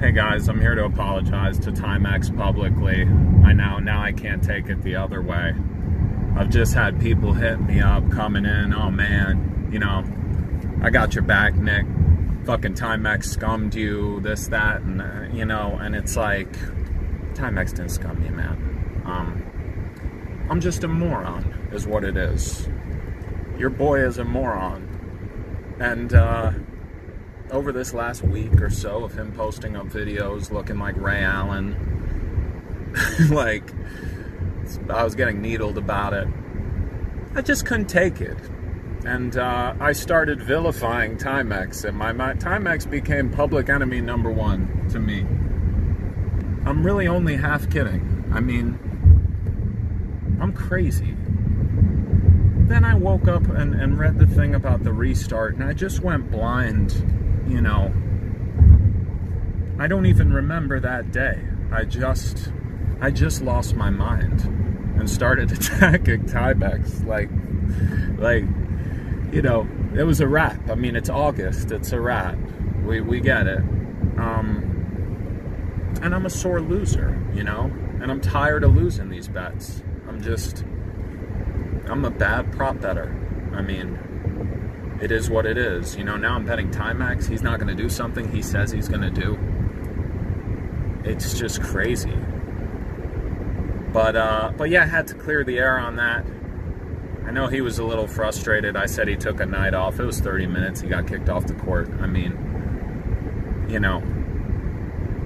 Hey guys, I'm here to apologize to Timex publicly. I now now I can't take it the other way. I've just had people hit me up coming in. Oh man, you know, I got your back, Nick. Fucking Timex scummed you, this, that, and uh, you know, and it's like Timex didn't scum me, man. Um, I'm just a moron, is what it is. Your boy is a moron, and uh, over this last week or so of him posting up videos looking like Ray Allen, like I was getting needled about it. I just couldn't take it. And uh, I started vilifying Timex, and my, my Timex became public enemy number one to me. I'm really only half kidding. I mean, I'm crazy. Then I woke up and, and read the thing about the restart, and I just went blind, you know. I don't even remember that day. I just I just lost my mind and started attacking Timex like like you know, it was a wrap. I mean, it's August. It's a wrap. We we get it. Um and I'm a sore loser, you know? And I'm tired of losing these bets. I'm just I'm a bad prop better. I mean, it is what it is. You know, now I'm betting Timex. He's not going to do something he says he's going to do. It's just crazy. But uh, but yeah, I had to clear the air on that. I know he was a little frustrated. I said he took a night off. It was 30 minutes. He got kicked off the court. I mean, you know,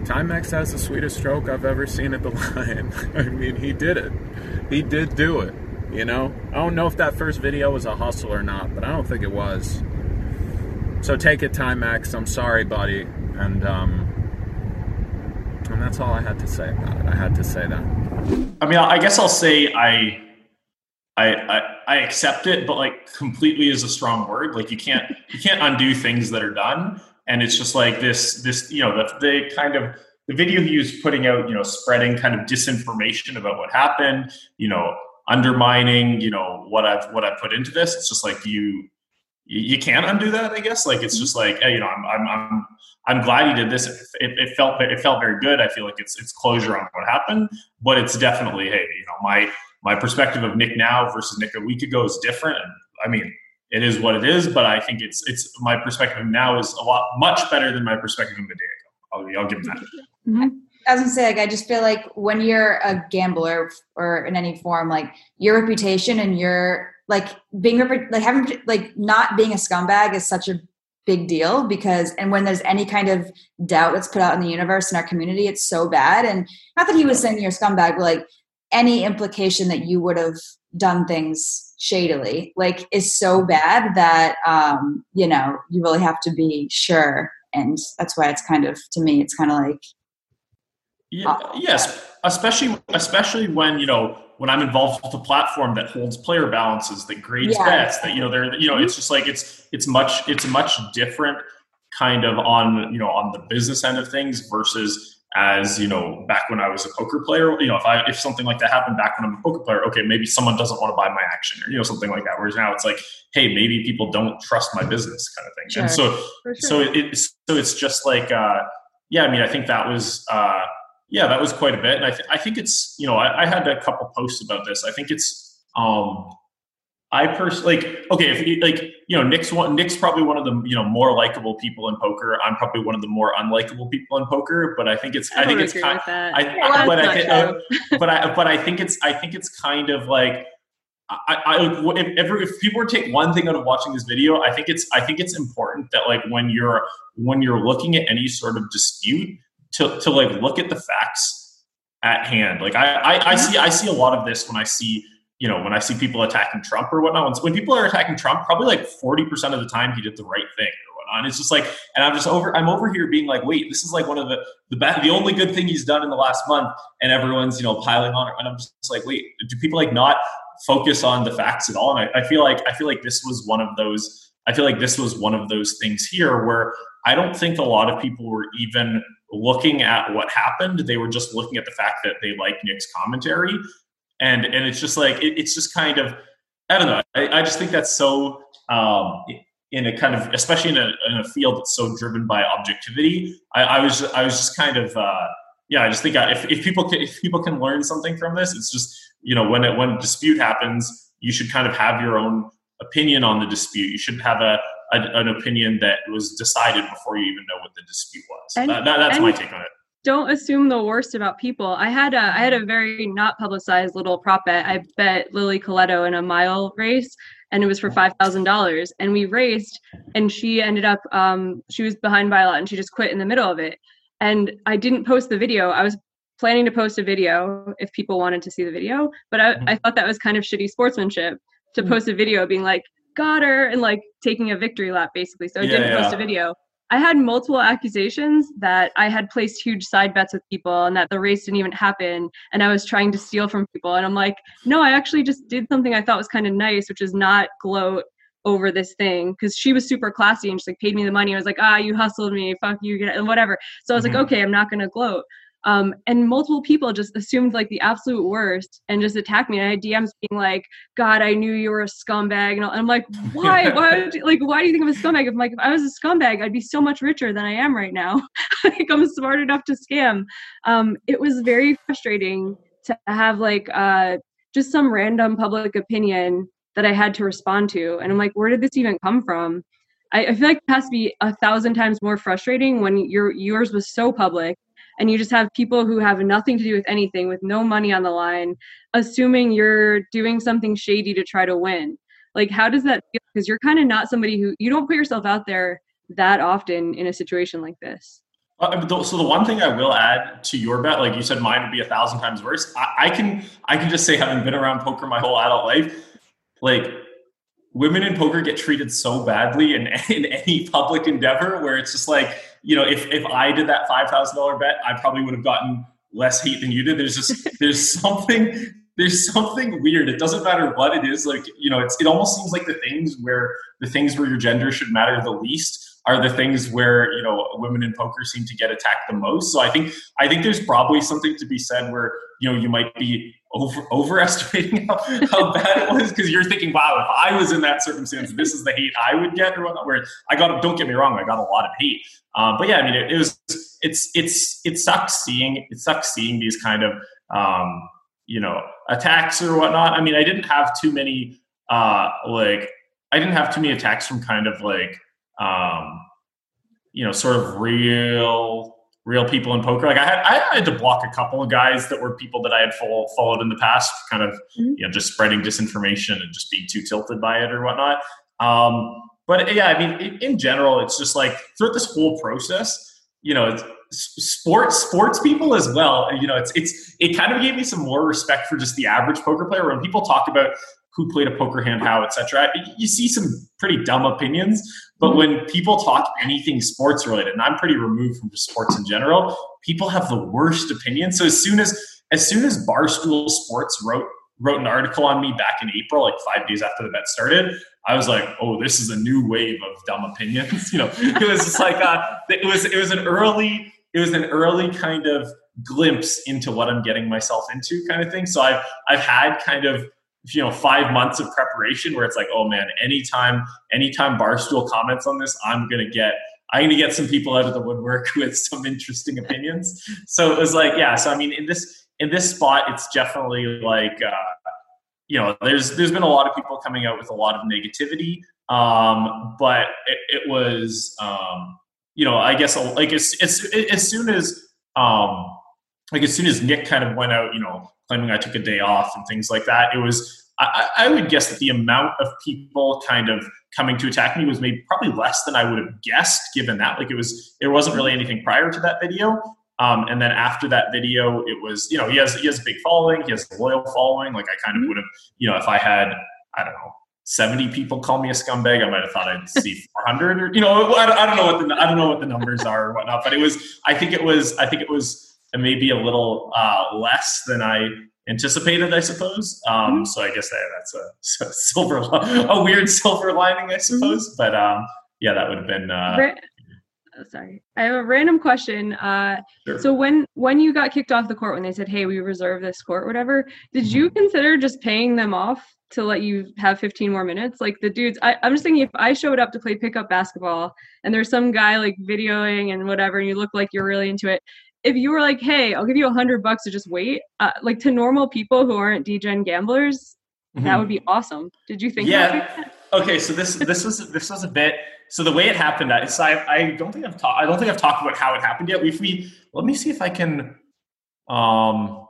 Timex has the sweetest stroke I've ever seen at the line. I mean, he did it. He did do it. You know, I don't know if that first video was a hustle or not, but I don't think it was. So take it, Timex. I'm sorry, buddy. And um, and that's all I had to say about it. I had to say that. I mean, I guess I'll say I, I, I, I accept it, but like completely is a strong word. Like you can't, you can't undo things that are done. And it's just like this, this, you know, the, the kind of the video he was putting out, you know, spreading kind of disinformation about what happened, you know, undermining, you know, what I've what I put into this. It's just like you you can't undo that, I guess. Like it's just like, hey, you know, I'm I'm I'm I'm glad he did this. It, it, felt it felt very good. I feel like it's it's closure on what happened, but it's definitely hey, you know, my my perspective of Nick now versus Nick a week ago is different. And I mean, it is what it is, but I think it's it's my perspective now is a lot much better than my perspective of a day ago. I'll, I'll give him that. Mm-hmm. I was gonna say, like, I just feel like when you're a gambler or in any form, like your reputation and your like being like having like not being a scumbag is such a big deal because and when there's any kind of doubt that's put out in the universe in our community it's so bad and not that he was saying you're a scumbag but like any implication that you would have done things shadily like is so bad that um you know you really have to be sure and that's why it's kind of to me it's kind of like yeah, yes especially especially when you know when I'm involved with a platform that holds player balances, that grades yeah. bets, that you know, they're you know, it's just like it's it's much it's much different kind of on you know on the business end of things versus as you know back when I was a poker player. You know, if I if something like that happened back when I'm a poker player, okay, maybe someone doesn't want to buy my action or you know something like that. Whereas now it's like, hey, maybe people don't trust my business kind of thing. Sure. And so sure. so it, so it's just like uh, yeah, I mean, I think that was. Uh, yeah, that was quite a bit. And I, th- I think it's, you know, I, I, had a couple posts about this. I think it's, um, I personally like, okay, if you, like, you know, Nick's one, Nick's probably one of the, you know, more likable people in poker. I'm probably one of the more unlikable people in poker, but I think it's, I, I think it's kind I, yeah, I, but I, uh, but I, but I think it's, I think it's kind of like, I, I if, ever, if people were to take one thing out of watching this video, I think it's I think it's important that like when you're when you're looking at any sort of dispute, to to like look at the facts at hand. Like I, I, I see I see a lot of this when I see you know when I see people attacking Trump or whatnot. When people are attacking Trump, probably like forty percent of the time he did the right thing or whatnot. And it's just like, and I'm just over I'm over here being like, wait, this is like one of the the best, the only good thing he's done in the last month, and everyone's you know piling on and I'm just like, wait, do people like not focus on the facts at all? And I, I feel like I feel like this was one of those. I feel like this was one of those things here where I don't think a lot of people were even looking at what happened. They were just looking at the fact that they like Nick's commentary, and and it's just like it, it's just kind of I don't know. I, I just think that's so um, in a kind of especially in a, in a field that's so driven by objectivity. I, I was I was just kind of uh, yeah. I just think if, if people can, if people can learn something from this, it's just you know when it, when a dispute happens, you should kind of have your own opinion on the dispute. You should have a a, an opinion that was decided before you even know what the dispute was. And, that, that, that's my take on it. Don't assume the worst about people. I had a I had a very not publicized little prop bet. I bet Lily Kiletto in a mile race, and it was for five thousand dollars. And we raced, and she ended up um, she was behind by a lot, and she just quit in the middle of it. And I didn't post the video. I was planning to post a video if people wanted to see the video, but I, mm-hmm. I thought that was kind of shitty sportsmanship to mm-hmm. post a video being like, got her, and like taking a victory lap basically. So I Yeah, didn't post a video. I had multiple accusations that I had placed huge side bets with people and that the race didn't even happen and I was trying to steal from people. And I'm like, no, I actually just did something I thought was kind of nice, which is not gloat over this thing because she was super classy and she like paid me the money. I was like, ah, you hustled me, fuck you, get it," and whatever. So I was Mhm. like, okay, I'm not gonna gloat. Um, and multiple people just assumed like the absolute worst and just attacked me. And I had DMs being like, God, I knew you were a scumbag. And I'm like, why? why? Would you, like, why do you think I'm a scumbag? If like if I was a scumbag, I'd be so much richer than I am right now. like I'm smart enough to scam. Um, it was very frustrating to have like uh, just some random public opinion that I had to respond to. And I'm like, where did this even come from? I, I feel like it has to be a thousand times more frustrating when your yours was so public and you just have people who have nothing to do with anything with no money on the line assuming you're doing something shady to try to win. Like how does that feel? Because you're kind of not somebody who you don't put yourself out there that often in a situation like this. So the one thing I will add to your bet, like you said, mine would be a thousand times worse. I, I can I can just say, having been around poker my whole adult life, like women in poker get treated so badly in, in any public endeavor where it's just like you know if if I did that five thousand dollar bet, I probably would have gotten less hate than you did. There's just there's something there's something weird. It doesn't matter what it is. Like you know, it's it almost seems like the things where the things where your gender should matter the least are the things where you know women in poker seem to get attacked the most. So I think I think there's probably something to be said where you know you might be over overestimating how, how bad it was because you're thinking, wow, if I was in that circumstance, this is the hate I would get or whatnot. Where I got, don't get me wrong, I got a lot of hate. Um, but yeah, I mean, it, it was it's it's it sucks seeing it sucks seeing these kind of um, you know attacks or whatnot. I mean, I didn't have too many uh, like I didn't have too many attacks from kind of like um, you know, sort of real, real people in poker. Like I had, I had to block a couple of guys that were people that I had follow, followed in the past, kind of, Mhm. you know, just spreading disinformation and just being too tilted by it or whatnot. Um, but yeah, I mean, in, in general, it's just like throughout this whole process, you know, it's, sports sports people as well. You know, it's it's it kind of gave me some more respect for just the average poker player. When people talk about who played a poker hand, how, etc., you see some pretty dumb opinions. But when people talk anything sports related, and I'm pretty removed from just sports in general, people have the worst opinions. So as soon as as soon as Barstool Sports wrote wrote an article on me back in April, like five days after the bet started, I was like, "Oh, this is a new wave of dumb opinions." you know, it was just like uh, it was it was an early it was an early kind of glimpse into what I'm getting myself into, kind of thing. So I've I've had kind of you know five months of preparation where it's like, oh man, anytime anytime Barstool comments on this, I'm gonna get I'm gonna get some people out of the woodwork with some interesting opinions. So it was like, yeah. So I mean, in this in this spot, it's definitely like. Uh, you know, there's there's been a lot of people coming out with a lot of negativity, um, but it, it was, um, you know, I guess like as, as as soon as um, like as soon as Nick kind of went out, you know, claiming I took a day off and things like that, it was I, I would guess that the amount of people kind of coming to attack me was maybe probably less than I would have guessed, given that like it was there wasn't really anything prior to that video. Um, and then after that video, it was you know he has he has a big following, he has a loyal following. Like I kind of would have you know if I had I don't know. 70 people call me a scumbag. I might have thought I'd see 400 or, you know, I don't, I don't know what the, I don't know what the numbers are or whatnot, but it was, I think it was, I think it was maybe a little uh, less than I anticipated, I suppose. Um, so I guess that, that's a, silver, a weird silver lining, I suppose. But um, yeah, that would have been. Uh, Ra- oh, sorry, I have a random question. Uh, sure. so when when you got kicked off the court, when they said, "Hey, we reserve this court," whatever, did you consider just paying them off to let you have 15 more minutes? Like the dudes, I, I'm just thinking if I showed up to play pickup basketball and there's some guy like videoing and whatever, and you look like you're really into it. If you were like, "Hey, I'll give you a hundred bucks to just wait," uh, like to normal people who aren't DGen gamblers, that Mhm. would be awesome. Did you think? Yeah. that? okay so this this was this was a bit so the way it happened I, so I, I don't think I've talked I don't think I've talked about how it happened yet if we let me see if I can um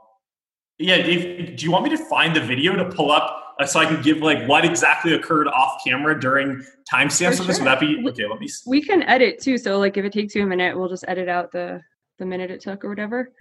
yeah if, do you want me to find the video to pull up uh, so I can give like what exactly occurred off camera during timestamps of this would that be okay let me s- We can edit too. So like if it takes you a minute, we'll just edit out the the minute it took or whatever.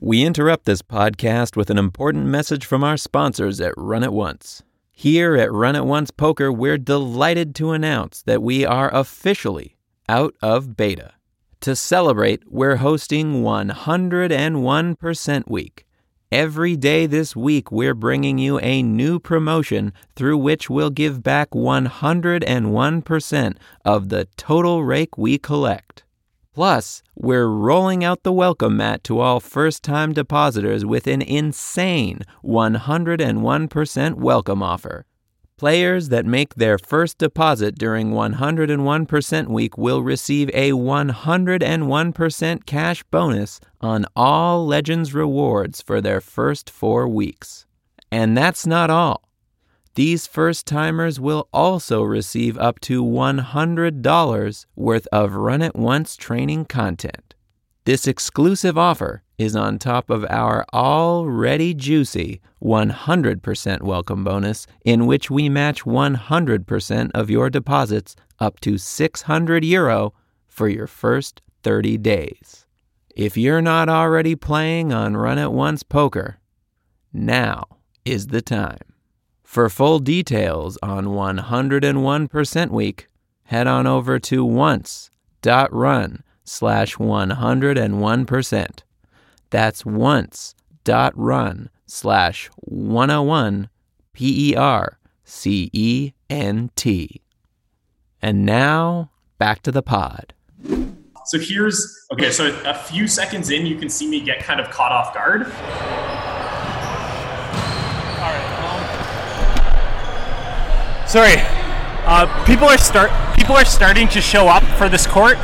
We interrupt this podcast with an important message from our sponsors at Run It Once. Here at Run It Once Poker, we're delighted to announce that we are officially out of beta. To celebrate, we're hosting 101% Week. Every day this week, we're bringing you a new promotion through which we'll give back 101% of the total rake we collect. Plus, we're rolling out the welcome mat to all first time depositors with an insane 101% welcome offer. Players that make their first deposit during 101% week will receive a 101% cash bonus on all Legends rewards for their first four weeks. And that's not all. These first timers will also receive up to $100 worth of Run It Once training content. This exclusive offer is on top of our already juicy 100% welcome bonus, in which we match 100% of your deposits up to 600 euro for your first 30 days. If you're not already playing on Run It Once Poker, now is the time. For full details on 101% Week, head on over to once.run slash 101%. That's once.run slash 101 P E R C E N T. And now back to the pod. So here's okay. So a few seconds in, you can see me get kind of caught off guard. Sorry, uh, people are start people are starting to show up for this court.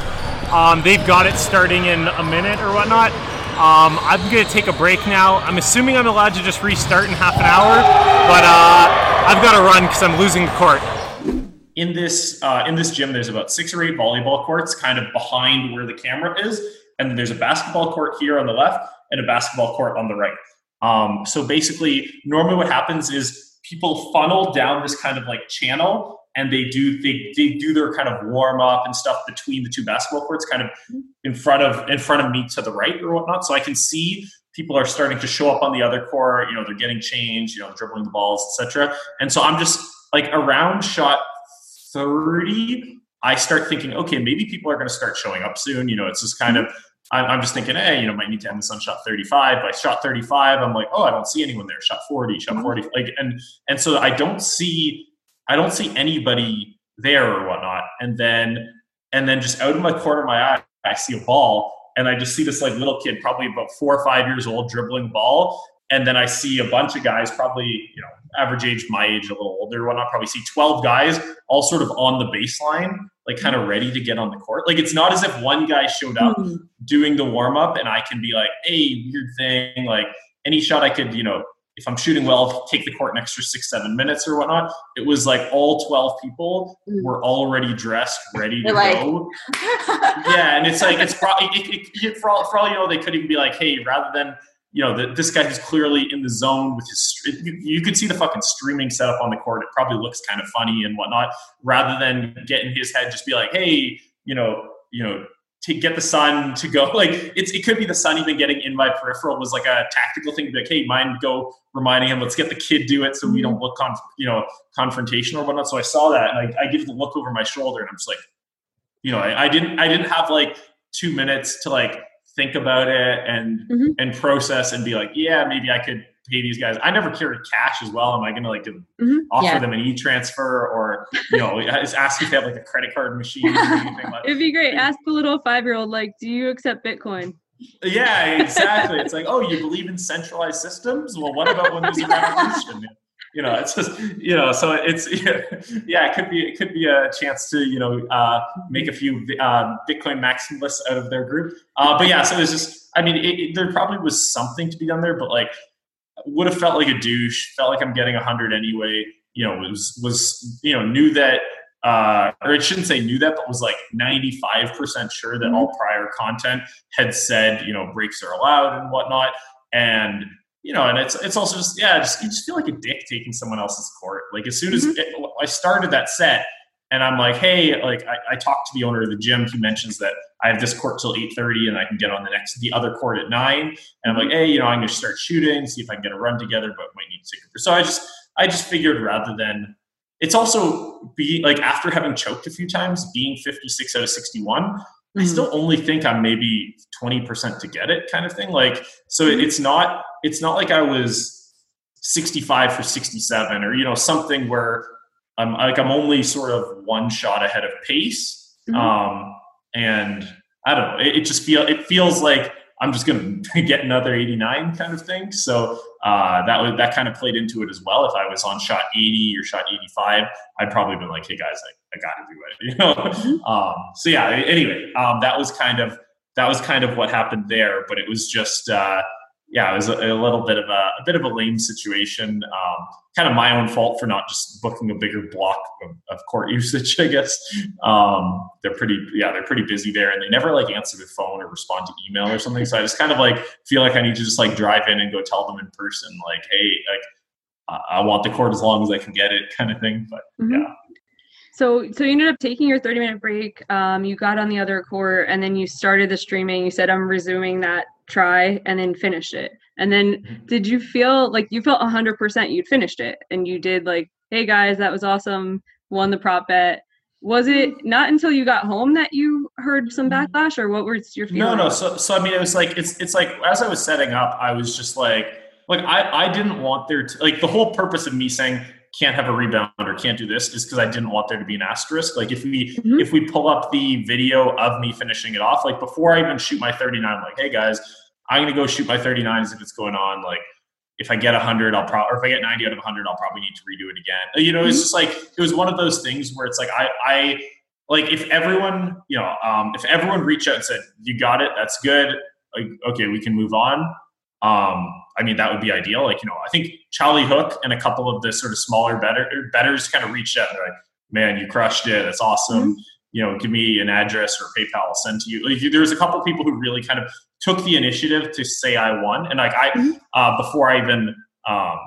Um, they've got it starting in a minute or whatnot. Um, I'm to take a break now. I'm assuming I'm allowed to just restart in half an hour, but uh, I've got to run because I'm losing the court. In this uh, in this gym, there's about six or eight volleyball courts, kind of behind where the camera is, and there's a basketball court here on the left and a basketball court on the right. Um, so basically, normally what happens is people funnel down this kind of like channel and they do they, they do their kind of warm up and stuff between the two basketball courts kind of mm-hmm. in front of in front of me to the right or whatnot. So i can see people are starting to show up on the other court you know they're getting changed you know dribbling the balls etc and so i'm just like around shot 30 i start thinking okay maybe people are going to start showing up soon. You know it's just kind mm-hmm. of I'm just thinking, hey, you know, might need to end this on shot 35. By shot 35, I'm like, oh, I don't see anyone there. Shot 40, shot mm-hmm. 40, like, and and so I don't see, I don't see anybody there or whatnot. And then, and then just out of my corner of my eye, I see a ball, and I just see this like little kid, probably about four or five years old, dribbling ball, and then I see a bunch of guys, probably you know, average age, my age, a little older, whatnot. Probably see 12 guys all sort of on the baseline like kind of ready to get on the court. Like it's not as if one guy showed up mm-hmm. doing the warm up and I can be like, hey, weird thing. Like any shot I could, you know, if I'm shooting well, take the court an extra six, seven minutes or whatnot. It was like all 12 people mm. were already dressed, ready to like... go. yeah. And it's like, it's probably, it, it, it, for, all, for all you know, they could even be like, hey, rather than you know, the, this guy who's clearly in the zone with his, you, you could see the fucking streaming setup on the court. It probably looks kind of funny and whatnot, rather than get in his head, just be like, hey, you know, you know, to get the son to go. Like it's it could be the son even getting in my peripheral was like a tactical thing. Like hey mind go reminding him let's get the kid do it so we don't look con you know confrontational or whatnot. So i saw that and i, I give the look over my shoulder and i'm just like you know I, I didn't i didn't have like two minutes to like think about it and mm-hmm. and process and be like, yeah, maybe I could pay these guys. I never carry cash as well. Am I going to like mm-hmm. offer yeah. them an e-transfer or you know ask if they have like a credit card machine? like It'd be great. Ask the little five-year-old like, do you accept Bitcoin? Yeah, exactly. it's like, oh, you believe in centralized systems? Well, what about when there's a revolution? You know, it's just you know, so it's yeah, it could be it could be a chance to you know uh, make a few uh, Bitcoin maximalists out of their group. Uh, but yeah, so it's just I mean, it, it, there probably was something to be done there, but like would have felt like a douche. Felt like I'm getting a hundred anyway. You know, was was you know knew that. Uh, or it shouldn't say knew that, but was like 95% sure that all prior content had said, you know, breaks are allowed and whatnot. And you know, and it's it's also just yeah, just you just feel like a dick taking someone else's court. Like as soon as mm-hmm. it, I started that set, and I'm like, hey, like I, I talked to the owner of the gym. He mentions that I have this court till eight thirty, and I can get on the next the other court at nine. And I'm like, hey, you know, I'm gonna start shooting, see if I can get a run together, but might need to take a So I just I just figured rather than it's also be like after having choked a few times, being 56 out of 61, mm-hmm. I still only think I'm maybe 20% to get it kind of thing. Like, so mm-hmm. it's not, it's not like I was 65 for 67 or, you know, something where I'm like, I'm only sort of one shot ahead of pace. Mm-hmm. Um, and I don't know, it, it just feel, it feels like I'm just going to get another 89 kind of thing. So uh, that was that kind of played into it as well. If I was on shot 80 or shot 85, I'd probably been like, "Hey guys, I, I got to do it," you know. Mm-hmm. um, so yeah. Anyway, um, that was kind of that was kind of what happened there. But it was just uh, yeah, it was a, a, little bit of a, a, bit of a lame situation. Um, kind of my own fault for not just booking a bigger block of, of court usage, I guess. Um, they're pretty, yeah, they're pretty busy there, and they never like answer the phone or respond to email or something. So I just kind of like feel like I need to just like drive in and go tell them in person, like, hey, like I want the court as long as I can get it, kind of thing. But mm-hmm. yeah. So, so you ended up taking your 30 minute break. Um, you got on the other court and then you started the streaming. You said, I'm resuming that try and then finished it. And then mm-hmm. did you feel like you felt 100% you'd finished it and you did like, hey guys, that was awesome, won the prop bet. Was it not until you got home that you heard some mm-hmm. backlash or what was your feeling? No, no. So, so I mean, it was like, it's, it's like, as I was setting up, I was just like, like I, I didn't want there to like the whole purpose of me saying can't have a rebound or can't do this is because I didn't want there to be an asterisk. Like if we mm-hmm. if we pull up the video of me finishing it off, like before I even shoot my 39, I'm like, hey guys, I'm gonna go shoot my 39s if it's going on. Like if I get 100, I'll probably or if I get 90 out of 100, I'll probably need to redo it again. You know, it's mm-hmm. just like it was one of those things where it's like I I like if everyone you know um, if everyone reached out and said you got it, that's good. Like okay, we can move on. Um, I mean, that would be ideal. Like, you know, I think Charlie Hook and a couple of the sort of smaller better betters kind of reached out. They're like, man, you crushed it. That's awesome. Mm-hmm. You know, give me an address or PayPal. I'll send to you. Like, there was a couple people who really kind of took the initiative to say I won. And like I, mm-hmm. uh, before I even, um,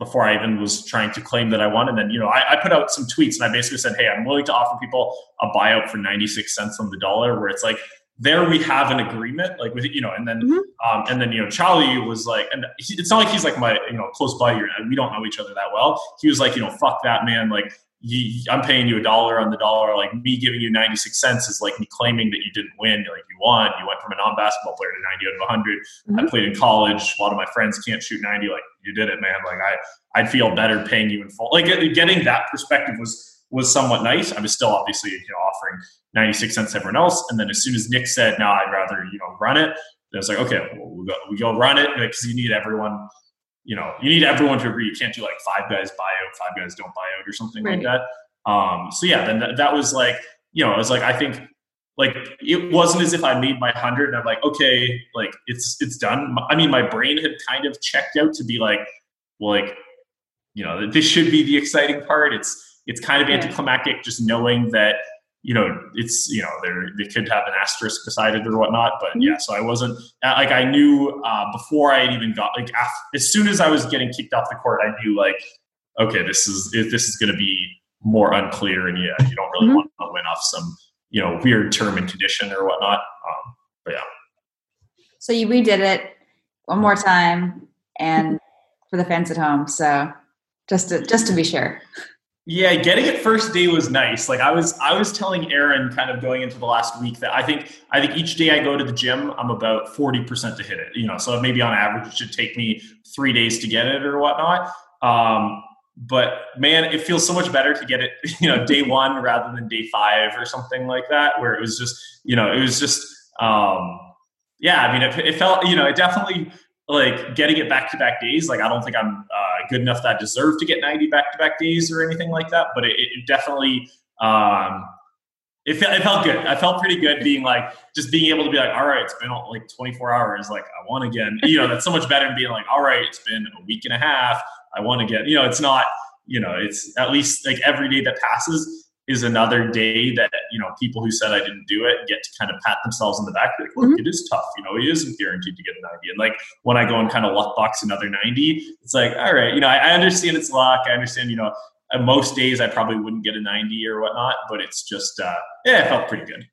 before I even was trying to claim that I won. And then, you know, I, I, put out some tweets and I basically said, Hey, I'm willing to offer people a buyout for 96 cents on the dollar, where it's like, there we have an agreement, like with you know, and then mm-hmm. um, and then you know, Charlie was like, and he, it's not like he's like my you know close buddy, or we don't know each other that well. He was like, you know, fuck that man, like. I'm paying you a dollar on the dollar. Like me giving you 96 cents is like me claiming that you didn't win. Like you won. You went from a non-basketball player to 90 out of 100. Mm-hmm. I played in college. A lot of my friends can't shoot 90. Like you did it, man. Like I, I'd feel better paying you in full. Like getting that perspective was was somewhat nice. I was still obviously you know offering 96 cents to everyone else, and then as soon as Nick said, "No, I'd rather you know run it," I was like, "Okay, well, we go we go run it because you need everyone." You know, you need everyone to agree. You can't do like five guys buy out, five guys don't buy out, or something right. like that. Um, so yeah, then that, that was like, you know, I was like, I think like it wasn't as if I made my hundred and I'm like, okay, like it's it's done. I mean, my brain had kind of checked out to be like, well, like, you know, this should be the exciting part. It's it's kind of anticlimactic just knowing that you know it's you know they they could have an asterisk beside it or whatnot but mm-hmm. yeah so i wasn't uh, like i knew uh, before i had even got like after, as soon as i was getting kicked off the court i knew like okay this is this is going to be more unclear and yeah you don't really mm-hmm. want to win off some you know weird term and condition or whatnot um, but yeah so you redid it one more time and for the fans at home so just to just to be sure yeah, getting it first day was nice. Like I was I was telling Aaron kind of going into the last week that I think I think each day I go to the gym, I'm about 40% to hit it. You know, so maybe on average it should take me three days to get it or whatnot. Um, but man, it feels so much better to get it, you know, day one rather than day five or something like that, where it was just, you know, it was just um yeah, I mean it, it felt, you know, it definitely like getting it back to back days. Like I don't think I'm uh, good enough that I deserve to get 90 back to back days or anything like that. But it, it definitely um, it, felt, it felt good. I felt pretty good being like just being able to be like, all right, it's been like 24 hours. Like I won again. You know, that's so much better than being like, all right, it's been a week and a half. I won again. You know, it's not. You know, it's at least like every day that passes is another day that you know people who said I didn't do it get to kind of pat themselves on the back. Like, look, mm-hmm. it is tough. You know, it isn't guaranteed to get a ninety. And like when I go and kind of luck box another ninety, it's like, all right, you know, I, I understand it's luck. I understand, you know, most days I probably wouldn't get a ninety or whatnot, but it's just, uh, yeah, it felt pretty good.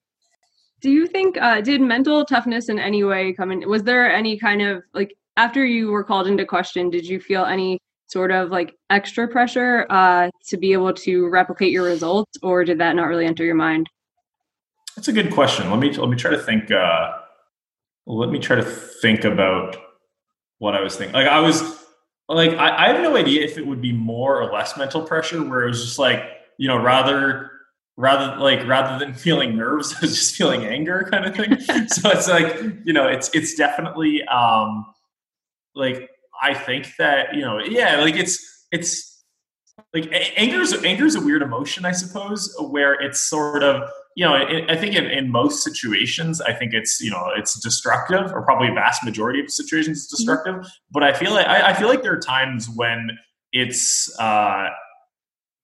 Do you think uh, did mental toughness in any way come in? Was there any kind of like after you were called into question? Did you feel any sort of like extra pressure uh, to be able to replicate your results, or did that not really enter your mind? That's a good question. Let me let me try to think. Uh, let me try to think about what I was thinking. Like I was like I, I have no idea if it would be more or less mental pressure, where it was just like you know rather rather like rather than feeling nerves, I was just feeling anger kind of thing. so it's like you know it's it's definitely um like I think that you know yeah like it's it's like anger is anger is a weird emotion I suppose where it's sort of you know, I think in, in most situations, I think it's you know it's destructive, or probably a vast majority of situations it's mm-hmm. destructive. Mm-hmm. But I feel like I, I, feel like there are times when it's uh,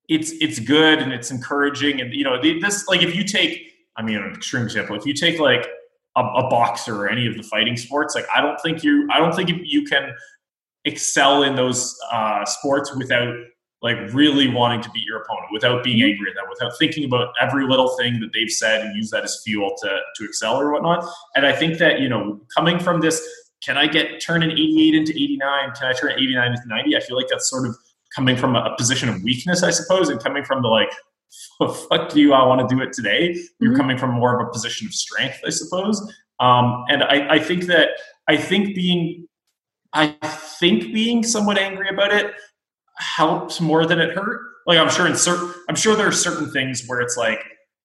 it's it's good and it's encouraging, and you know this like if you take, I mean, an extreme example, if you take like a, a boxer or any of the fighting sports, like I don't think you I don't think you can excel in those uh, sports without like really wanting to beat your opponent without being mm-hmm. angry at them, without thinking about every little thing that they've said and use that as fuel to to excel or whatnot. And I think that you know, coming from this, can I get turn an 88 into 89? Can I turn an 89 into 90? I feel like that's sort of coming from a, position of weakness, I suppose, and coming from the like, fuck you, I want to do it today. You're mm-hmm. coming from more of a position of strength, I suppose. Um, and I, I think that I think being I think being somewhat angry about it helped more than it hurt. Like I'm sure in certain, I'm sure there are certain things where it's like,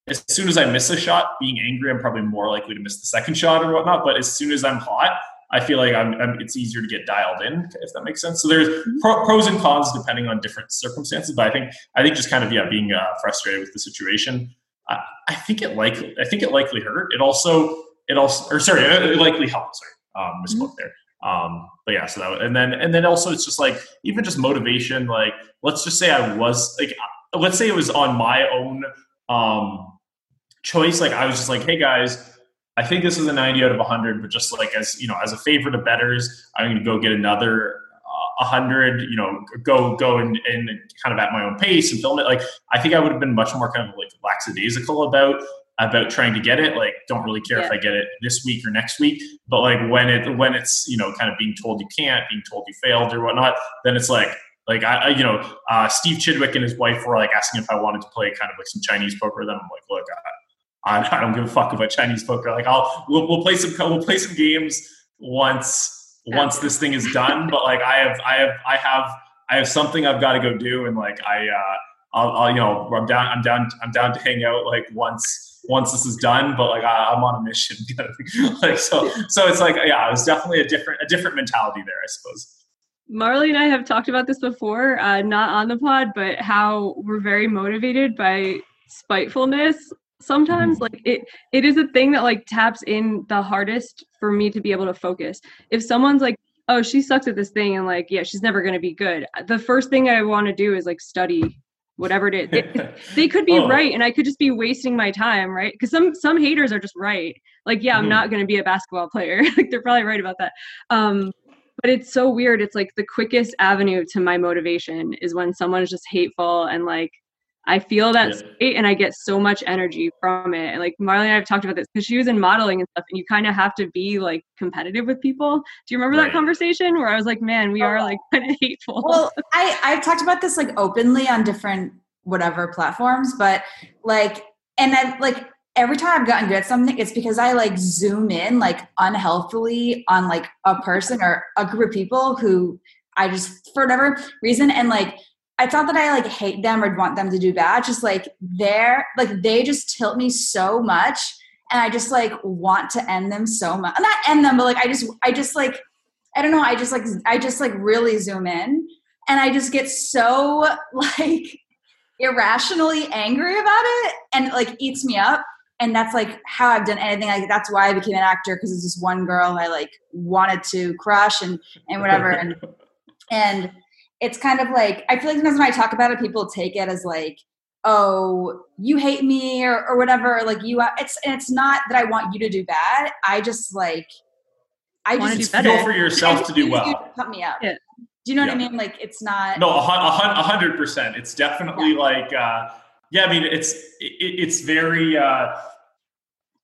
as soon as I miss a shot, being angry, I'm probably more likely to miss the second shot or whatnot. But as soon as I'm hot, I feel like I'm, I'm it's easier to get dialed in, if that makes sense. So there's mm-hmm. pro, pros and cons depending on different circumstances. But I think I think just kind of yeah, being uh, frustrated with the situation. I, I think it likely I think it likely hurt. It also it also or sorry, it likely helped. Sorry, um, misspoke mm-hmm. there. Um, but yeah, so that and then and then also it's just like even just motivation. Like let's just say I was like let's say it was on my own um, choice. Like I was just like, hey guys, I think this is a 90 out of 100, but just like as you know, as a favor to betters, I'm going to go get another uh, 100. You know, go go and, and kind of at my own pace and film it. Like I think I would have been much more kind of like lackadaisical about about trying to get it like don't really care yeah. if i get it this week or next week but like when it when it's you know kind of being told you can't being told you failed or whatnot then it's like like I, you know, uh, Steve Chidwick and his wife were like asking if I wanted to play kind of like some Chinese poker Then. I'm like, look, I, I, don't give a fuck about Chinese poker. Like, I'll we'll, we'll play some we'll play some games once once this thing is done. But like, I have I have I have I have something I've got to go do, and like I, uh, I'll, I'll you know, I'm down I'm down I'm down to hang out like once once this is done, but like I, am on a mission. like so, so it's like yeah, it was definitely a different a different mentality there, I suppose. Marle and I have talked about this before, uh, not on the pod, but how we're very motivated by spitefulness. Sometimes, mm-hmm. like it, it is a thing that like taps in the hardest for me to be able to focus. If someone's like, "Oh, she sucks at this thing," and like, yeah, she's never gonna be good. The first thing I want to do is like study whatever it is. They, they could be oh. right and I could just be wasting my time, right? Because some some haters are just right. Like, yeah, I'm mm-hmm. not gonna be a basketball player. like they're probably right about that. Um, but it's so weird. It's like the quickest avenue to my motivation is when someone is just hateful and like I feel that yeah. state and I get so much energy from it. And like Marle and I have talked about this because she was in modeling and stuff, and you kind of have to be like competitive with people. Do you remember right. that conversation where I was like, man, we oh, are like kind of hateful? Well, I, I've talked about this like openly on different whatever platforms, but like, and then like every time I've gotten good at something, it's because I like zoom in like unhealthily on like a person or a group of people who I just, for whatever reason, and like, it's not that I like hate them or want them to do bad. Just like they're like they just tilt me so much, and I just like want to end them so much. Not end them, but like I just I just like I don't know. I just like I just like really zoom in, and I just get so like irrationally angry about it, and it, like eats me up. And that's like how I've done anything. Like that's why I became an actor because it's this one girl I like wanted to crush and and whatever and and it's kind of like I feel like sometimes when I talk about it, people take it as like, oh, you hate me or, or whatever. Like you, it's it's not that I want you to do bad. I just like, I just feel for yourself to do well. To pump me up. Yeah. Do you know yeah. what I mean? Like it's not. No, a hundred percent. It's definitely yeah. like, uh, yeah. I mean, it's it, it's very. Uh,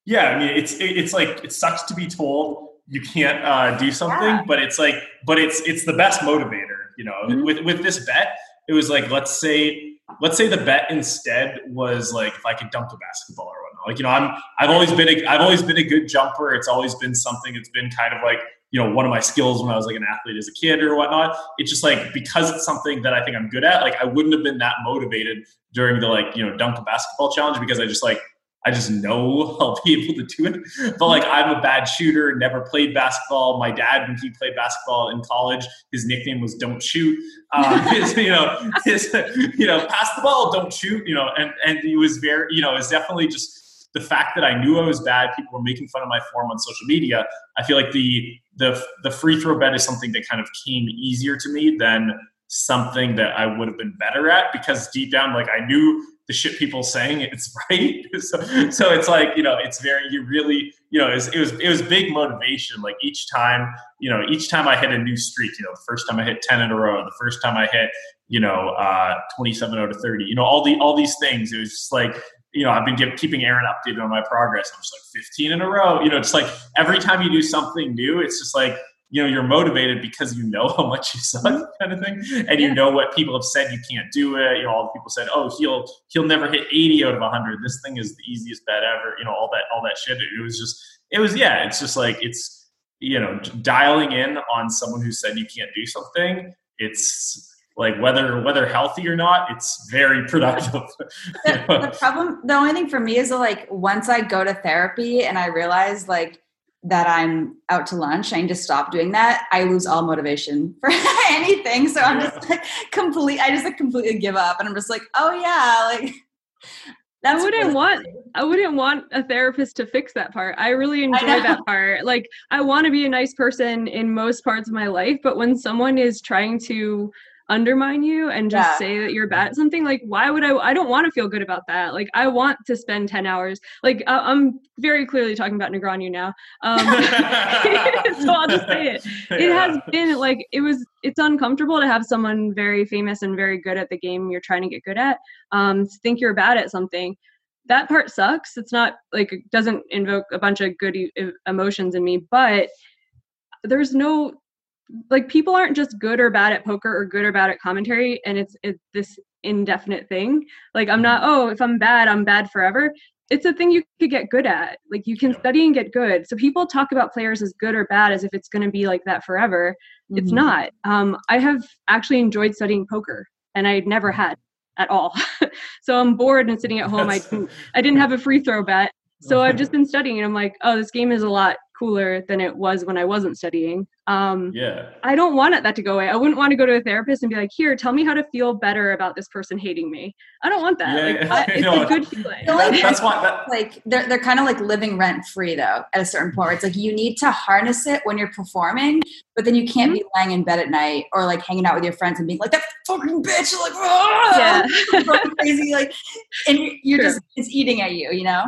yeah, I mean, it's it, it's like it sucks to be told you can't uh, do something, yeah. but it's like, but it's it's the best motivator You know, mm-hmm. with with this bet, it was like let's say let's say the bet instead was like if I could dunk a basketball or whatnot. Like you know, I'm I've always been a I've always been a good jumper. It's always been something. It's been kind of like you know one of my skills when I was like an athlete as a kid or whatnot. It's just like because it's something that I think I'm good at. Like I wouldn't have been that motivated during the like you know dunk a basketball challenge because I just like I just know I'll be able to do it. But like I'm a bad shooter, never played basketball. My dad, when he played basketball in college, his nickname was "Don't Shoot." Um, his, you know, his, you know, pass the ball, don't shoot. You know, and and he was very, you know, it's definitely just the fact that I knew I was bad. People were making fun of my form on social media. I feel like the the the free throw bet is something that kind of came easier to me than something that I would have been better at because deep down, like I knew the shit people saying it's right. so, so it's like, you know, it's very, you really, you know, it was, it was, it was big motivation. Like each time, you know, each time I hit a new streak, you know, the first time I hit 10 in a row, the first time I hit, you know, uh, 27 out of 30, you know, all the, all these things, it was just like, you know, I've been give, keeping Aaron updated on my progress. I'm just like 15 in a row, you know, it's like every time you do something new, it's just like, you know you're motivated because you know how much you suck mm-hmm. kind of thing and you know what people have said you can't do it. You know all the people said oh he'll he'll never hit 80 out of 100 this thing is the easiest bet ever you know all that all that shit. It was just it was yeah it's just like it's you know dialing in on someone who said you can't do something it's like whether whether healthy or not it's very productive. The, the problem the only thing for me is that, like once i go to therapy and i realize like that I'm out to lunch, I need to stop doing that, I lose all motivation for anything. So I'm just like complete I just like completely give up and I'm just like, oh yeah, like I wouldn't want I wouldn't want a therapist to fix that part. I really enjoy I that part. Like I want to be a nice person in most parts of my life, but when someone is trying to undermine you and just yeah. say that you're bad at something like why would i i don't want to feel good about that. Like i want to spend 10 hours like uh, i'm very clearly talking about negreanu now. Um so i'll just say it. It yeah. has been like it was it's uncomfortable to have someone very famous and very good at the game you're trying to get good at um think you're bad at something. That part sucks. It's not like it doesn't invoke a bunch of good e- emotions in me but there's no like people aren't just good or bad at poker or good or bad at commentary and it's it's this indefinite thing. Like i'm not oh if i'm bad i'm bad forever. It's a thing you could get good at. Like you can study and get good. So people talk about players as good or bad as if it's going to be like that forever. Mm-hmm. it's not. Um, i have actually enjoyed studying poker and i never mm-hmm. had at all. So i'm bored and sitting at home. I didn't, I didn't have a free throw bet so i've just been studying and i'm like oh this game is a lot cooler than it was when I wasn't studying. Um, yeah. I don't want that to go away. I wouldn't want to go to a therapist and be like, here, tell me how to feel better about this person hating me. I don't want that. Yeah, like, I, it's no, a good feeling. Like, that's why that, like they're, they're kind of like living rent free though at a certain point where it's like you need to harness it when you're performing, but then you can't mm-hmm. be lying in bed at night or like hanging out with your friends and being like that fucking bitch like yeah. crazy like and you're True. just it's eating at you, you know?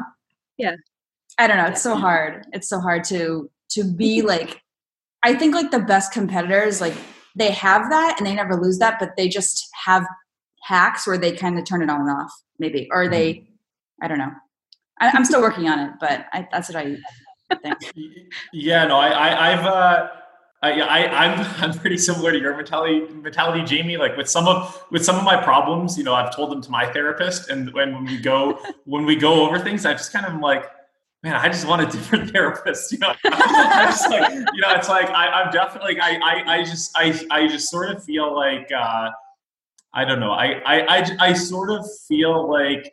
Yeah. I don't know. It's so hard. It's so hard to to be like. I think like the best competitors, like they have that and they never lose that, but they just have hacks where they kind of turn it on and off, maybe, or they. Mm-hmm. I don't know. I, am still working on it, but I, that's what I think. yeah, no, I, I I've. uh I, I, I'm I'm pretty similar to your mentality, mentality, Jamie. Like with some of with some of my problems, you know, I've told them to my therapist, and when we go when we go over things, I just kind of like man, I just want a different therapist. You know, I'm just like, you know, it's like I, am definitely, I, I, I just, I, I just sort of feel like, uh, I don't know, I, I, I, I sort of feel like,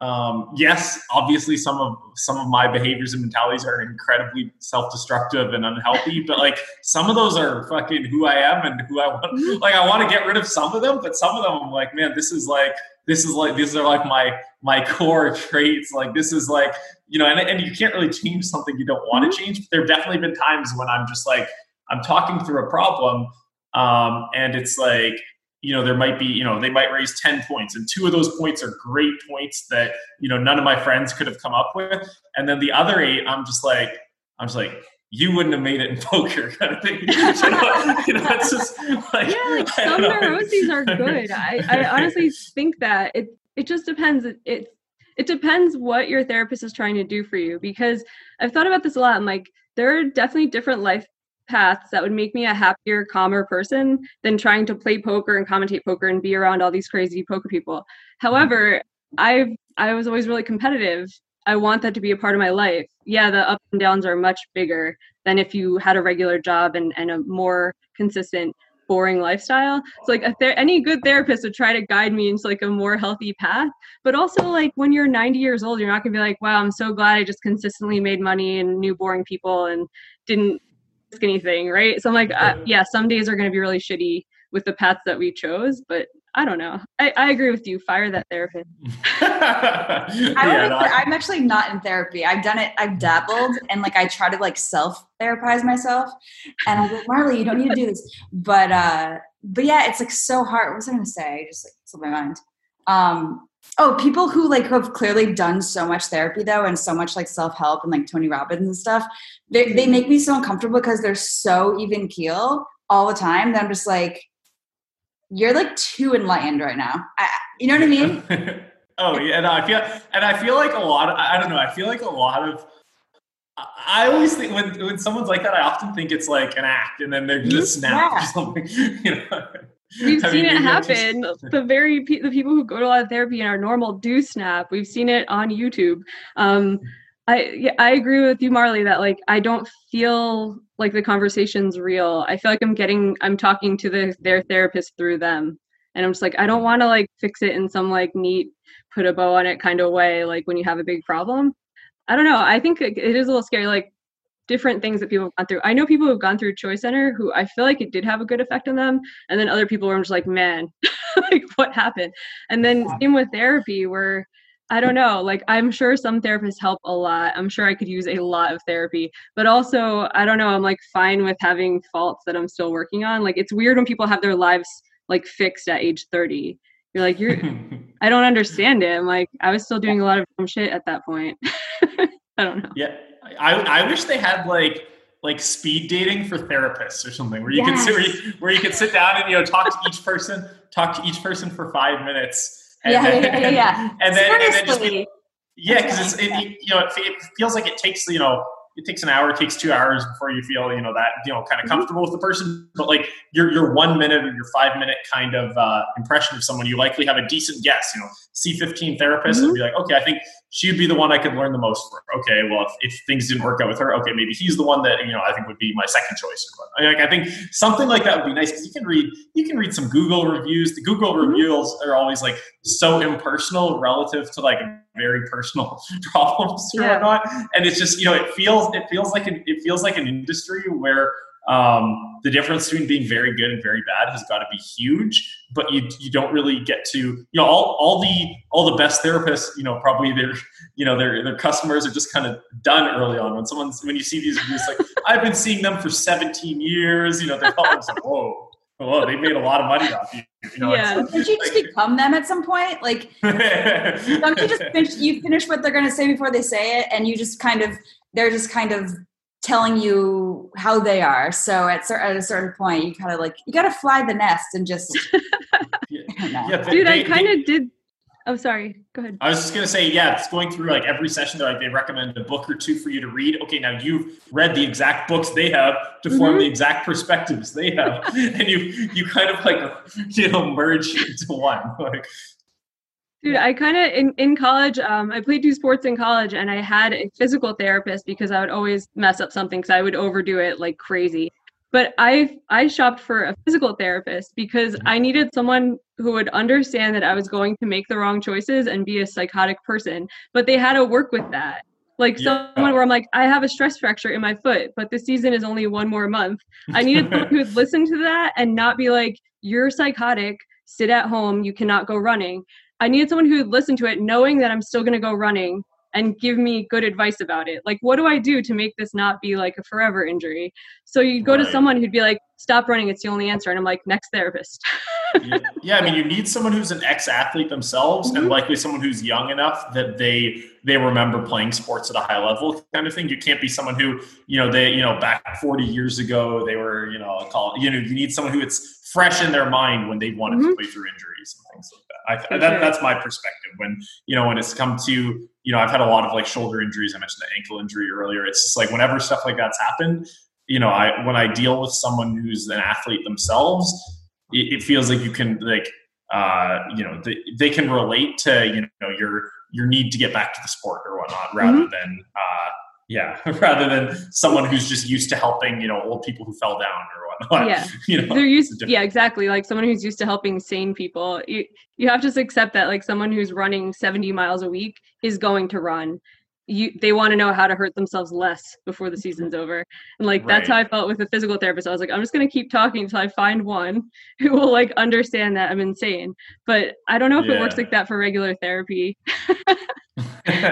um, yes, obviously some of some of my behaviors and mentalities are incredibly self-destructive and unhealthy, but like some of those are fucking who I am and who I want. Mm-hmm. Like I want to get rid of some of them, but some of them I'm like, man, this is like this is like these are like my my core traits. Like this is like you know, and, and you can't really change something you don't want to mm-hmm. change. But there have definitely been times when I'm just like, I'm talking through a problem, um, and it's like, you know, there might be, you know, they might raise 10 points, and two of those points are great points that, you know, none of my friends could have come up with. And then the other eight, I'm just like, I'm just like, you wouldn't have made it in poker kind of thing. you, know, you know, it's just like yeah, like some neuroses are good. I, I honestly think that it it just depends. It, it it depends what your therapist is trying to do for you because I've thought about this a lot. I'm like, there are definitely different life paths that would make me a happier, calmer person than trying to play poker and commentate poker and be around all these crazy poker people. However, I've I was always really competitive. I want that to be a part of my life. Yeah, the ups and downs are much bigger than if you had a regular job and, and a more consistent boring lifestyle. So like ther- any good therapist would try to guide me into like a more healthy path. But also like when you're 90 years old, you're not gonna be like, wow, I'm so glad I just consistently made money and knew boring people and didn't risk anything, right? So I'm like, uh, yeah, some days are gonna be really shitty with the paths that we chose, but I don't know. I, I agree with you. Fire that therapist. I yeah, no, I- am actually not in therapy. I've done it. I've dabbled, and like I try to like self therapize myself. And I'm like, Marle, you don't need to do this. But uh, but yeah, it's like so hard. What was I going to say? I just like slipped my mind. Um, oh, people who like have clearly done so much therapy though, and so much like self help and like Tony Robbins and stuff. They they make me so uncomfortable because they're so even keel all the time that I'm just like, you're like too enlightened right now. I, you know what I mean? oh yeah, no, I feel and I feel like a lot of I don't know, I feel like a lot of I always think when when someone's like that, I often think it's like an act, and then they're mm-hmm. gonna snap or something. You know, We've I seen mean, it I'm just- happen. The very pe- the people who go to a lot of therapy and are normal do snap. We've seen it on YouTube. Um, I yeah, I agree with you, Marle, that like I don't feel like the conversation's real. I feel like I'm getting I'm talking to the their therapist through them, and I'm just like I don't want to like fix it in some like neat put a bow on it kind of way. Like when you have a big problem, I don't know. I think it it is a little scary. Like different things that people have gone through. I know people who've gone through Choice Center who I feel like it did have a good effect on them, and then other people were just like, man, like what happened? And then same with therapy, where I don't know, like I'm sure some therapists help a lot. I'm sure I could use a lot of therapy, but also I don't know, I'm like fine with having faults that I'm still working on. Like it's weird when people have their lives like fixed at age 30. You're like, you're I don't understand it. I'm like, I was still doing a lot of dumb shit at that point. I don't know. Yeah, I I wish they had like like speed dating for therapists or something where you can sit where you, can sit down and you know talk to each person, talk to each person for five minutes. And Yeah, then, yeah, yeah, yeah. And then, and then just be, yeah, because it's it, you know it, it feels like it takes you know it takes an hour, it takes two hours before you feel you know that you know kind of comfortable with the person. But like your your one minute or your five minute kind of uh, impression of someone, you likely have a decent guess. You know, C fifteen therapist and be like, okay, I think she'd be the one I could learn the most from. Okay, well if, if things didn't work out with her, okay, maybe he's the one that you know I think would be my second choice. Like I think something like that would be nice because you can read you can read some Google reviews. The Google mm-hmm. reviews are always like so impersonal relative to like very personal problems or Yeah. whatnot. And it's just you know it feels it feels like an, it feels like an industry where um, the difference between being very good and very bad has got to be huge. But you you don't really get to you know all, all the all the best therapists you know probably their you know their their customers are just kind of done early on when someone's when you see these reviews like I've been seeing them for 17 years you know they're probably like whoa whoa they made a lot of money off you you know Yeah. Did you just become them at some point? Like, don't you just finish, you finish what they're going to say before they say it, and you just kind of they're just kind of telling you how they are. So at, cer- at a certain point, you kind of like you got to fly the nest and just. Yeah. I don't know. Yeah, they- Dude, I kind of did. Oh, sorry. Go ahead. I was just gonna say, yeah, it's going through like every session. They're like they recommend a book or two for you to read. Okay, now you've read the exact books they have to form Mhm. the exact perspectives they have, and you you kind of like you know merge into one. Like, Dude, I kind of in, in college, um, I played two sports in college, and I had a physical therapist because I would always mess up something because I would overdo it like crazy. But I I shopped for a physical therapist because I needed someone who would understand that I was going to make the wrong choices and be a psychotic person. But they had to work with that. Like Yeah. someone where I'm like, I have a stress fracture in my foot, but the season is only one more month. I needed someone who would listen to that and not be like, you're psychotic, sit at home, you cannot go running. I needed someone who would listen to it, knowing that I'm still going to go running and give me good advice about it. Like, what do I do to make this not be like a forever injury? So you go to someone who'd be like, stop running, it's the only answer. And I'm like, next therapist. yeah, yeah, I mean, you need someone who's an ex-athlete themselves, and Mhm. likely someone who's young enough that they they remember playing sports at a high level, kind of thing. You can't be someone who you know they you know back 40 years ago they were you know called you know you need someone who it's fresh in their mind when they wanted to Mhm. play through injuries and things. I, that that's my perspective when you know when it's come to you know I've had a lot of like shoulder injuries. I mentioned the ankle injury earlier. It's just like whenever stuff like that's happened. you know, I when I deal with someone who's an athlete themselves, it, it feels like you can like uh, you know they, they can relate to you know your your need to get back to the sport or whatnot rather Mhm. than uh, yeah rather than someone who's just used to helping you know old people who fell down or Yeah. you know, they're used yeah exactly like someone who's used to helping sane people you you have to accept that like someone who's running 70 miles a week is going to run. You they want to know how to hurt themselves less before the season's over. And like that's how i felt with the physical therapist. I was like i'm just going to keep talking until i find one who will like understand that i'm insane. But i don't know if it works like that for regular therapy.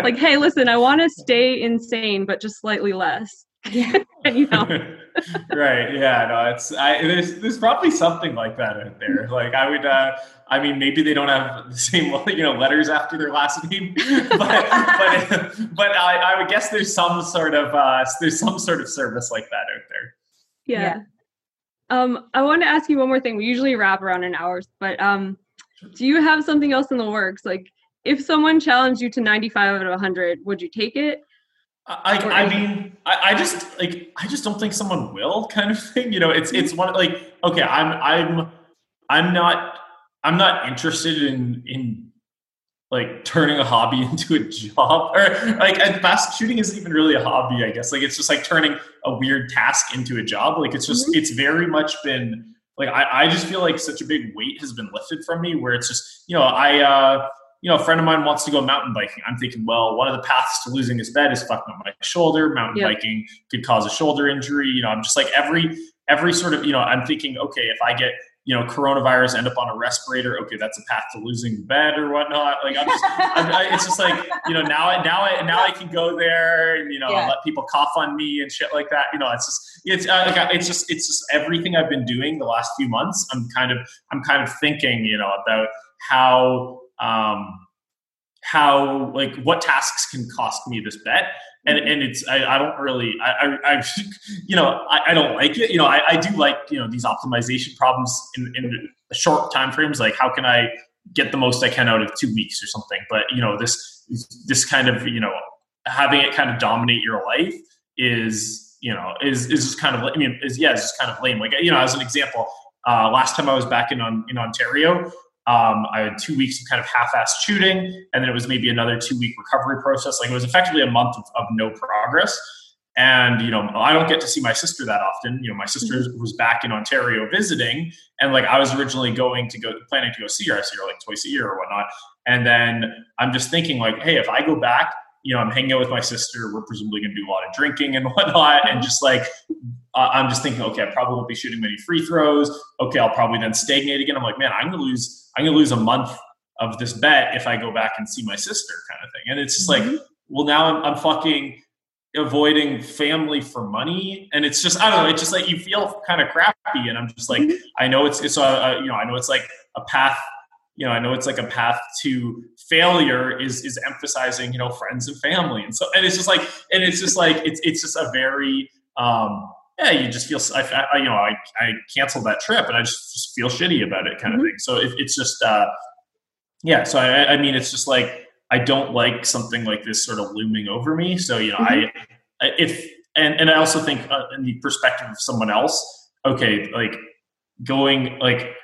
Like hey listen i want to stay insane but just slightly less Yeah. you know right yeah no it's I, there's there's probably something like that out there like i would uh i mean maybe they don't have the same you know letters after their last name but but but I, I would guess there's some sort of uh there's some sort of service like that out there Yeah. Yeah. Um, I want to ask you one more thing. We usually wrap around an hour, but um, do you have something else in the works? Like, if someone challenged you to 95 out of 100, would you take it? I, I mean, I, I just like I just don't think someone will kind of thing. You know, it's it's one like okay, I'm I'm I'm not I'm not interested in in like turning a hobby into a job or like and fast shooting isn't even really a hobby. I guess like it's just like turning a weird task into a job. Like it's just it's very much been like I, I just feel like such a big weight has been lifted from me where it's just you know I uh you know, a friend of mine wants to go mountain biking. I'm thinking, well, one of the paths to losing his bet is fucking up my shoulder. Mountain Yep. biking could cause a shoulder injury. You know, I'm just like every every sort of, you know, I'm thinking, okay, if I get, you know, coronavirus, end up on a respirator, okay, that's a path to losing the bet or whatnot. Like I'm just, I'm, I, it's just like, you know, now I now I now I can go there and you know Yeah. let people cough on me and shit like that. You know, it's just it's uh, like, it's just it's just everything I've been doing the last few months. I'm kind of I'm kind of thinking, you know, about how um how like what tasks can cost me this bet? And and it's i, I don't really I, I i you know I, I don't like it. You know I, I do like you know these optimization problems in in short time frames like how can i get the most i can out of two weeks or something? But you know this this kind of you know having it kind of dominate your life is you know is is just kind of i mean is yeah it's just kind of lame. Like you know as an example uh, last time i was back in on in ontario um, I had two weeks of kind of half-assed shooting, and then it was maybe another two-week recovery process. Like it was effectively a month of, of no progress. And you know, I don't get to see my sister that often. You know, my sister was back in Ontario visiting, and like I was originally going to go, planning to go see her. I see her like twice a year or whatnot. And then I'm just thinking like, hey, if I go back, you know, I'm hanging out with my sister. We're presumably going to do a lot of drinking and whatnot, and just like uh, I'm just thinking, okay, I probably won't be shooting many free throws. Okay, I'll probably then stagnate again. I'm like, man, I'm gonna lose. I'm gonna lose a month of this bet if I go back and see my sister, kind of thing. And it's just like, mm-hmm. well, now I'm, I'm fucking avoiding family for money, and it's just I don't know. It's just like you feel kind of crappy, and I'm just like, mm-hmm. I know it's it's a, you know I know it's like a path. You know, I know it's like a path to failure is is emphasizing you know friends and family, and so and it's just like and it's just like it's it's just a very um yeah, you just feel, I, I, you know, I, I canceled that trip and I just, just feel shitty about it kind of Mhm. thing. So it, it's just, uh, yeah. So I, I mean, it's just like, I don't like something like this sort of looming over me. So, you know, I, I, if, and, and I also think uh, in the perspective of someone else, okay, like going, like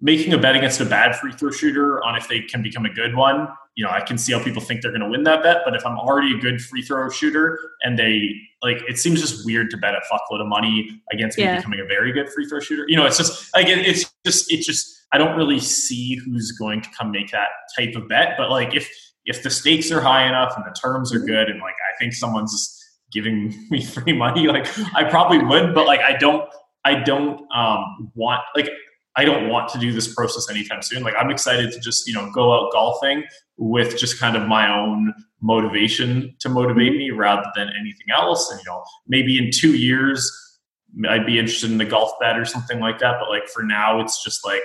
making a bet against a bad free throw shooter on if they can become a good one, you know, I can see how people think they're going to win that bet. But if I'm already a good free throw shooter and they like, it seems just weird to bet a fuckload of money against me Yeah. becoming a very good free throw shooter. You know, it's just like, it, it's just, it's just, I don't really see who's going to come make that type of bet. But like, if, if the stakes are high enough and the terms are good and like, I think someone's giving me free money, like I probably would, but like, I don't, I don't um, want, like, I don't want to do this process anytime soon. Like I'm excited to just, you know, go out golfing with just kind of my own motivation to motivate mm-hmm. me rather than anything else. And, you know, maybe in two years, I'd be interested in the golf bet or something like that. But like for now, it's just like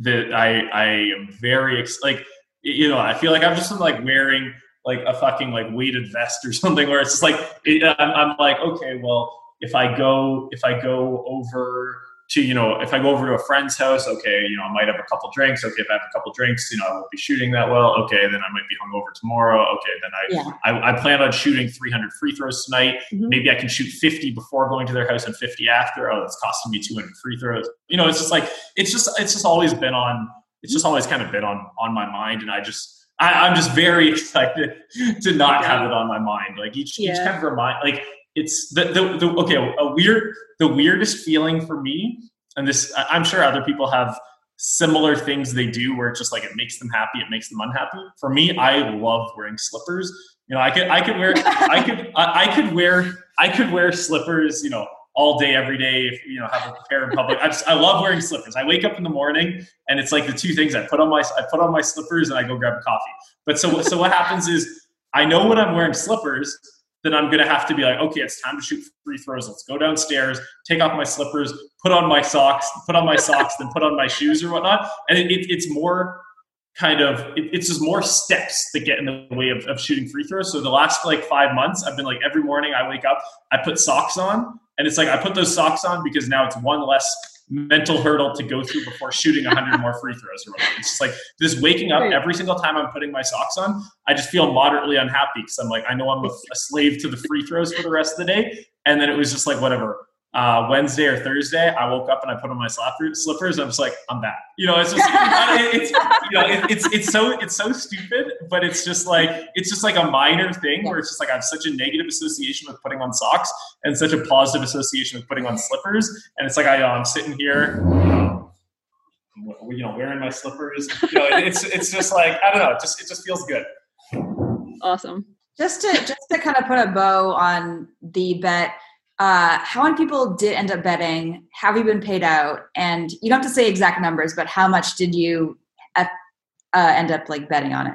that I, I am very, ex- like, you know, I feel like I'm just like wearing like a fucking like weighted vest or something where it's just like, it, I'm, I'm like, okay, well, if I go, if I go over to you know if I go over to a friend's house, okay, you know I might have a couple drinks. Okay, if I have a couple drinks, you know I won't be shooting that well. Okay, then I might be hungover tomorrow. Okay, then I Yeah. I, I plan on shooting 300 free throws tonight. Mhm. Maybe I can shoot 50 before going to their house and 50 after. Oh, that's costing me 200 free throws. You know, it's just like it's just it's just always been on. It's just always kind of been on on my mind, and I just. I, I'm just very excited to not have it on my mind. Like each each kind of remind, like it's the, the, the okay a weird the weirdest feeling for me and this i'm sure other people have similar things they do where it's just like it makes them happy it makes them unhappy. For me i love wearing slippers. You know i could i could wear i could I, I could wear i could wear slippers you know all day every day if you know have a pair in public. I just i love wearing slippers. I wake up in the morning and it's like the two things i put on my i put on my slippers and i go grab a coffee. But so so what happens is i know when i'm wearing slippers then I'm gonna have to be like, okay, it's time to shoot free throws. Let's go downstairs, take off my slippers, put on my socks, put on my socks, then put on my shoes or whatnot. And it, it, it's more kind of it, it's just more steps that get in the way of, of shooting free throws. So the last like five months, I've been like every morning I wake up, I put socks on, and it's like I put those socks on because now it's one less mental hurdle to go through before shooting 100 more free throws or whatever. It's just like this waking up every single time I'm putting my socks on, I just feel moderately unhappy because I'm like, I know I'm a, a slave to the free throws for the rest of the day. And then it was just like, whatever. Uh, Wednesday or Thursday, I woke up and I put on my slapper- slippers. I'm just like, I'm back. You know, it's just, it's, you know, it, it's, it's so, it's so stupid, but it's just like, it's just like a minor thing where it's just like, I have such a negative association with putting on socks and such a positive association with putting on slippers. And it's like, I, I'm sitting here, you know, wearing my slippers. You know, it's it's just like I don't know. It just it just feels good. Awesome. just to just to kind of put a bow on the bet uh how many people did end up betting have you been paid out and you don't have to say exact numbers but how much did you uh, end up like betting on it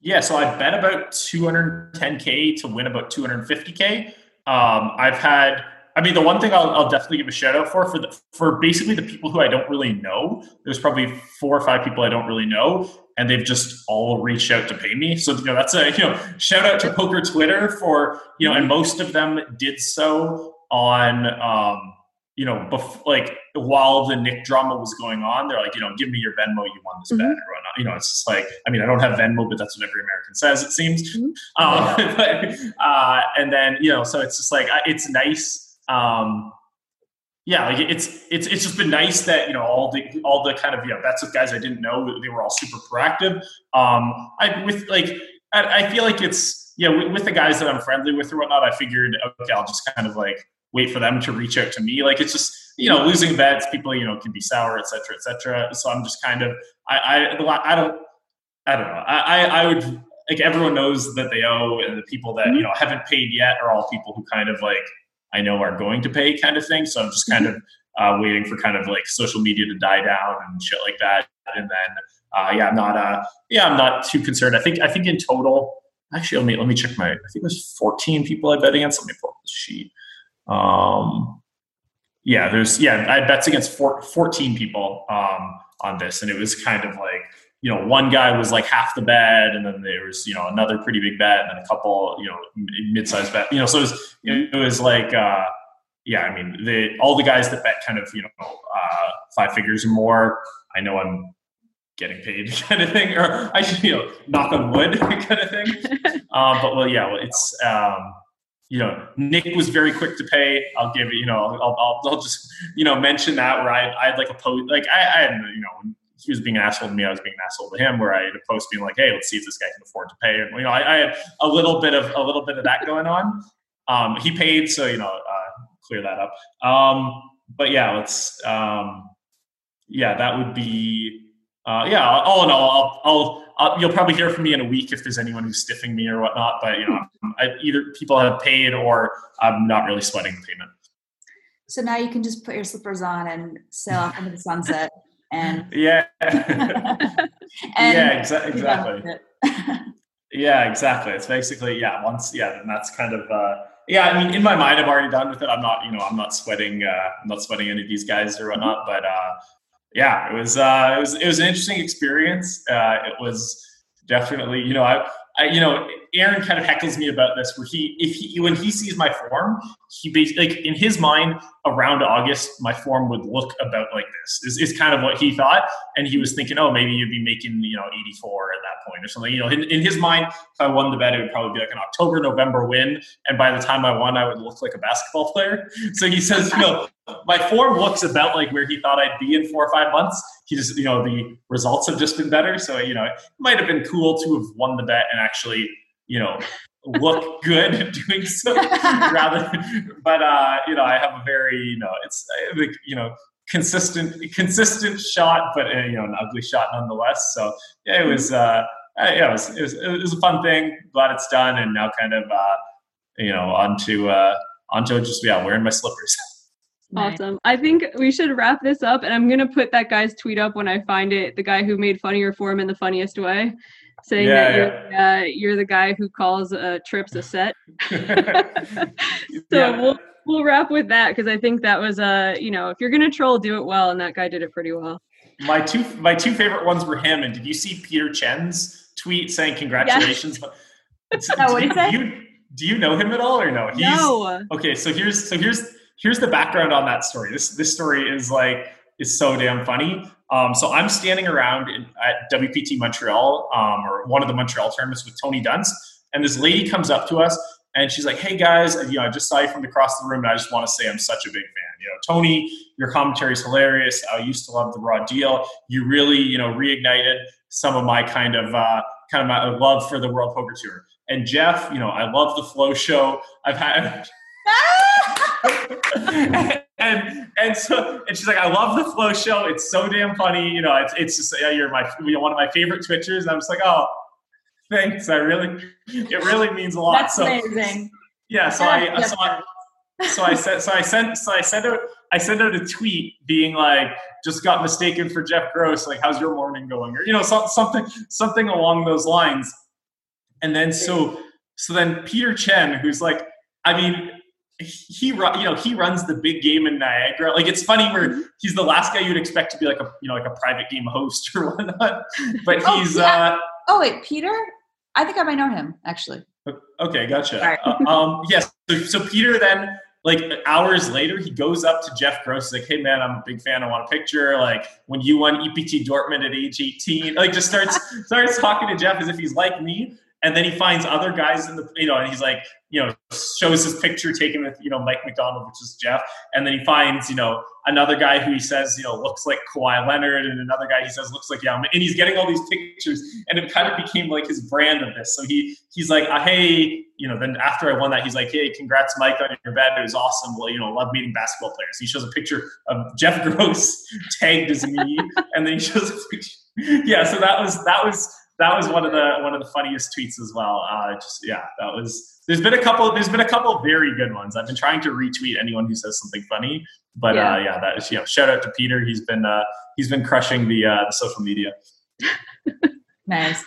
Yeah, so I bet about 210k to win about 250k. Um, I've had, I mean, the one thing I'll, I'll definitely give a shout out for for the, for basically the people who I don't really know. There's probably four or five people I don't really know, and they've just all reached out to pay me. So you know, that's a you know shout out to Poker Twitter for you know, and most of them did so on. Um, you know, bef- like while the Nick drama was going on, they're like, you know, give me your Venmo, you won this bet or whatnot. You know, it's just like, I mean, I don't have Venmo, but that's what every American says, it seems. Mhm. Um, but, uh, and then, you know, so it's just like, uh, it's nice. Um, yeah, like it's it's it's just been nice that you know all the all the kind of know bets with guys I didn't know they were all super proactive. Um, I with like I, I feel like it's yeah with, with the guys that I'm friendly with or whatnot. I figured okay, I'll just kind of like wait for them to reach out to me. Like it's just you know losing bets, people you know can be sour, et cetera, et cetera. So I'm just kind of I I, I don't I don't know I, I I would like everyone knows that they owe, and the people that you know haven't paid yet are all people who kind of like I know are going to pay kind of thing. So I'm just kind of uh, waiting for kind of like social media to die down and shit like that. And then uh, yeah, I'm not uh yeah I'm not too concerned. I think I think in total actually let me let me check my I think it was 14 people I bet against. Let me pull up the sheet. Um, yeah, there's yeah I bets against four, 14 people um, on this, and it was kind of like you know one guy was like half the bet, and then there was you know another pretty big bet, and then a couple you know mid-sized bet. You know, so it was it was like uh, yeah, I mean the all the guys that bet kind of you know uh, five figures or more. I know I'm getting paid kind of thing, or I should you know knock on wood kind of thing. Um, but well, yeah, well, it's um, you know Nick was very quick to pay. I'll give it, you know, I'll, I'll, I'll just you know mention that where I I had like a post like I, I had you know he was being an asshole to me, I was being an asshole to him. Where I had a post being like, hey, let's see if this guy can afford to pay. And you know, I, I had a little bit of a little bit of that going on. Um, he paid, so you know, uh, clear that up. Um, but yeah, let's um, yeah, that would be uh, yeah. All in all, I'll, I'll, you'll probably hear from me in a week if there's anyone who's stiffing me or whatnot. But you know, I, either people have paid or I'm not really sweating the payment. so now you can just put your slippers on and sail off into the sunset and Yeah, and yeah, exa- exactly. Yeah, exactly. It's basically yeah. Once yeah, then that's kind of uh, yeah. I mean, in my mind, I'm already done with it. I'm not you know I'm not sweating. Uh, I'm not sweating any of these guys or whatnot. But uh, yeah, it was uh, it was it was an interesting experience. Uh, it was definitely you know I I, you know, Aaron kind of heckles me about this, where he, if he, when he sees my form, he basically, like in his mind, around August, my form would look about like this. Is, is kind of what he thought, and he was thinking, oh, maybe you'd be making, you know, 84 at that point or something. You know, in, in his mind, if I won the bet, it would probably be like an October, November win, and by the time I won, I would look like a basketball player. So he says, you know, my form looks about like where he thought I'd be in four or five months. He just, you know, the results have just been better. So, you know, it might have been cool to have won the bet and actually, you know, look good doing so rather, but, uh, you know, I have a very, you know, it's, you know, consistent, consistent shot, but, uh, you know, an ugly shot nonetheless. So yeah, it was, uh, yeah, it was, it was, it was a fun thing. Glad it's done. And now kind of, uh, you know, onto, uh, onto just, yeah, wearing my slippers. Awesome. I think we should wrap this up, and I'm gonna put that guy's tweet up when I find it. The guy who made funnier form in the funniest way, saying Yeah, that you're, uh, you're the guy who calls uh, trips a set. so Yeah. we'll we'll wrap with that because I think that was uh you know if you're gonna troll, do it well, and that guy did it pretty well. My two my two favorite ones were him and did you see Peter Chen's tweet saying congratulations? No, what'd he do say? You, do you know him at all or no? He's, no, Okay, so here's so here's here's the background on that story. This this story is like is so damn funny. Um, so I'm standing around in, at WPT Montreal, um, or one of the Montreal tournaments with Tony Dunst, and this lady comes up to us and she's like, "Hey guys, you know, I just saw you from across the room, and I just want to say I'm such a big fan. You know, Tony, your commentary is hilarious. I used to love the Raw Deal. You really, you know, reignited some of my kind of uh, kind of my love for the World Poker Tour. And Jeff, you know, I love the Flow Show. I've had." and and so and she's like, I love the flow show. It's so damn funny. You know, it's it's just yeah, you're my you know, one of my favorite Twitchers. And I'm just like, oh, thanks. I really it really means a lot. That's so amazing. yeah, so I so I so I sent so I sent so I sent out I sent out a tweet being like, just got mistaken for Jeff Gross. Like, how's your morning going? Or you know, so, something something along those lines. And then so so then Peter Chen, who's like, I mean, he you know he runs the big game in Niagara. Like it's funny where he's the last guy you'd expect to be like a you know like a private game host or whatnot. But Oh, he's yeah. Oh wait, Peter? I think I might know him actually. uh okay, gotcha. Sorry. Uh, um, yes. So, so Peter then like hours later he goes up to Jeff Gross like, hey man, I'm a big fan. I want a picture. Like when you won EPT Dortmund at age 18, like just starts starts talking to Jeff as if he's like me. And then he finds other guys in the, you know, and he's like, you know, shows his picture taken with, you know, Mike McDonald, which is Jeff. And then he finds, you know, another guy who he says, you know, looks like Kawhi Leonard, and another guy he says looks like Yao. And he's getting all these pictures, and it kind of became like his brand of this. So he he's like, uh, hey, you know, then after I won that, he's like, hey, congrats, Mike, on your bet. It was awesome. Well, you know, love meeting basketball players. He shows a picture of Jeff Gross tagged as me, and then he shows a picture. Yeah, so that was that was that was one of the one of the funniest tweets as well. Uh, just yeah, that was. There's been a couple. There's been a couple very good ones. I've been trying to retweet anyone who says something funny, but Yeah. uh, yeah, that is you know. Shout out to Peter. He's been uh, he's been crushing the uh, the social media. Nice.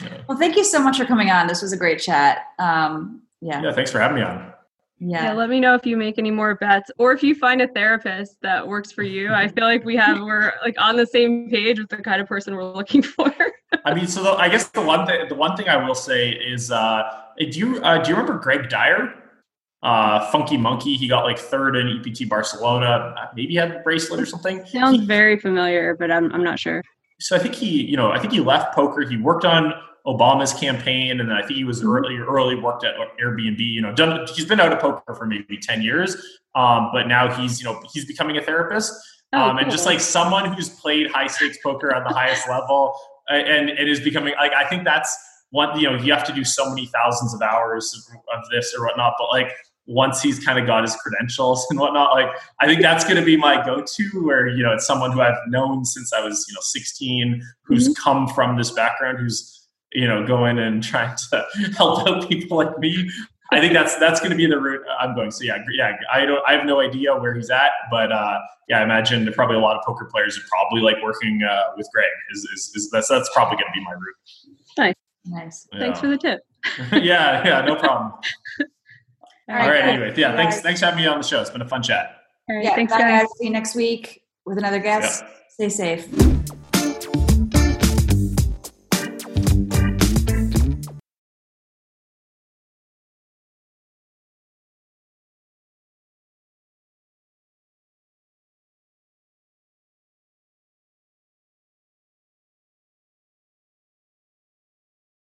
Yeah. Well, thank you so much for coming on. This was a great chat. Um, yeah. Yeah, thanks for having me on. Yeah. Yeah. let me know if you make any more bets or if you find a therapist that works for you. I feel like we have we're like on the same page with the kind of person we're looking for. I mean, so the, I guess the one thing the one thing I will say is, uh, do you uh, do you remember Greg Dyer? Uh, Funky Monkey. He got like third in EPT Barcelona. Uh, Maybe he had a bracelet or something. Sounds very familiar, but I'm I'm not sure. so I think he, you know, I think he left poker. He worked on Obama's campaign, and then I think he was Mhm. early, early worked at Airbnb. You know, done. He's been out of poker for maybe ten years, um, but now he's, you know, he's becoming a therapist. Oh, um, and just like someone who's played high stakes poker at the highest level, and it is becoming like I think that's one. You know, you have to do so many thousands of hours of, of this or whatnot, but like once he's kind of got his credentials and whatnot, like I think that's going to be my go-to. Where you know, it's someone who I've known since I was you know 16, who's Mm-hmm. come from this background, who's you know going and trying to help out people like me. I think that's that's going to be the route I'm going. So yeah, yeah. I don't. I have no idea where he's at, but uh, yeah, I imagine there probably a lot of poker players are probably like working uh, with Greg. Is, is, is that's that's probably going to be my route. Nice. Thanks Yeah. for the tip. yeah, yeah, no problem. All All right. cool. Anyway, yeah. You Thanks. guys- Thanks for having me on the show. It's been a fun chat. All right, Yeah, thanks bye, guys. guys. See you next week with another guest. Yeah. Stay safe.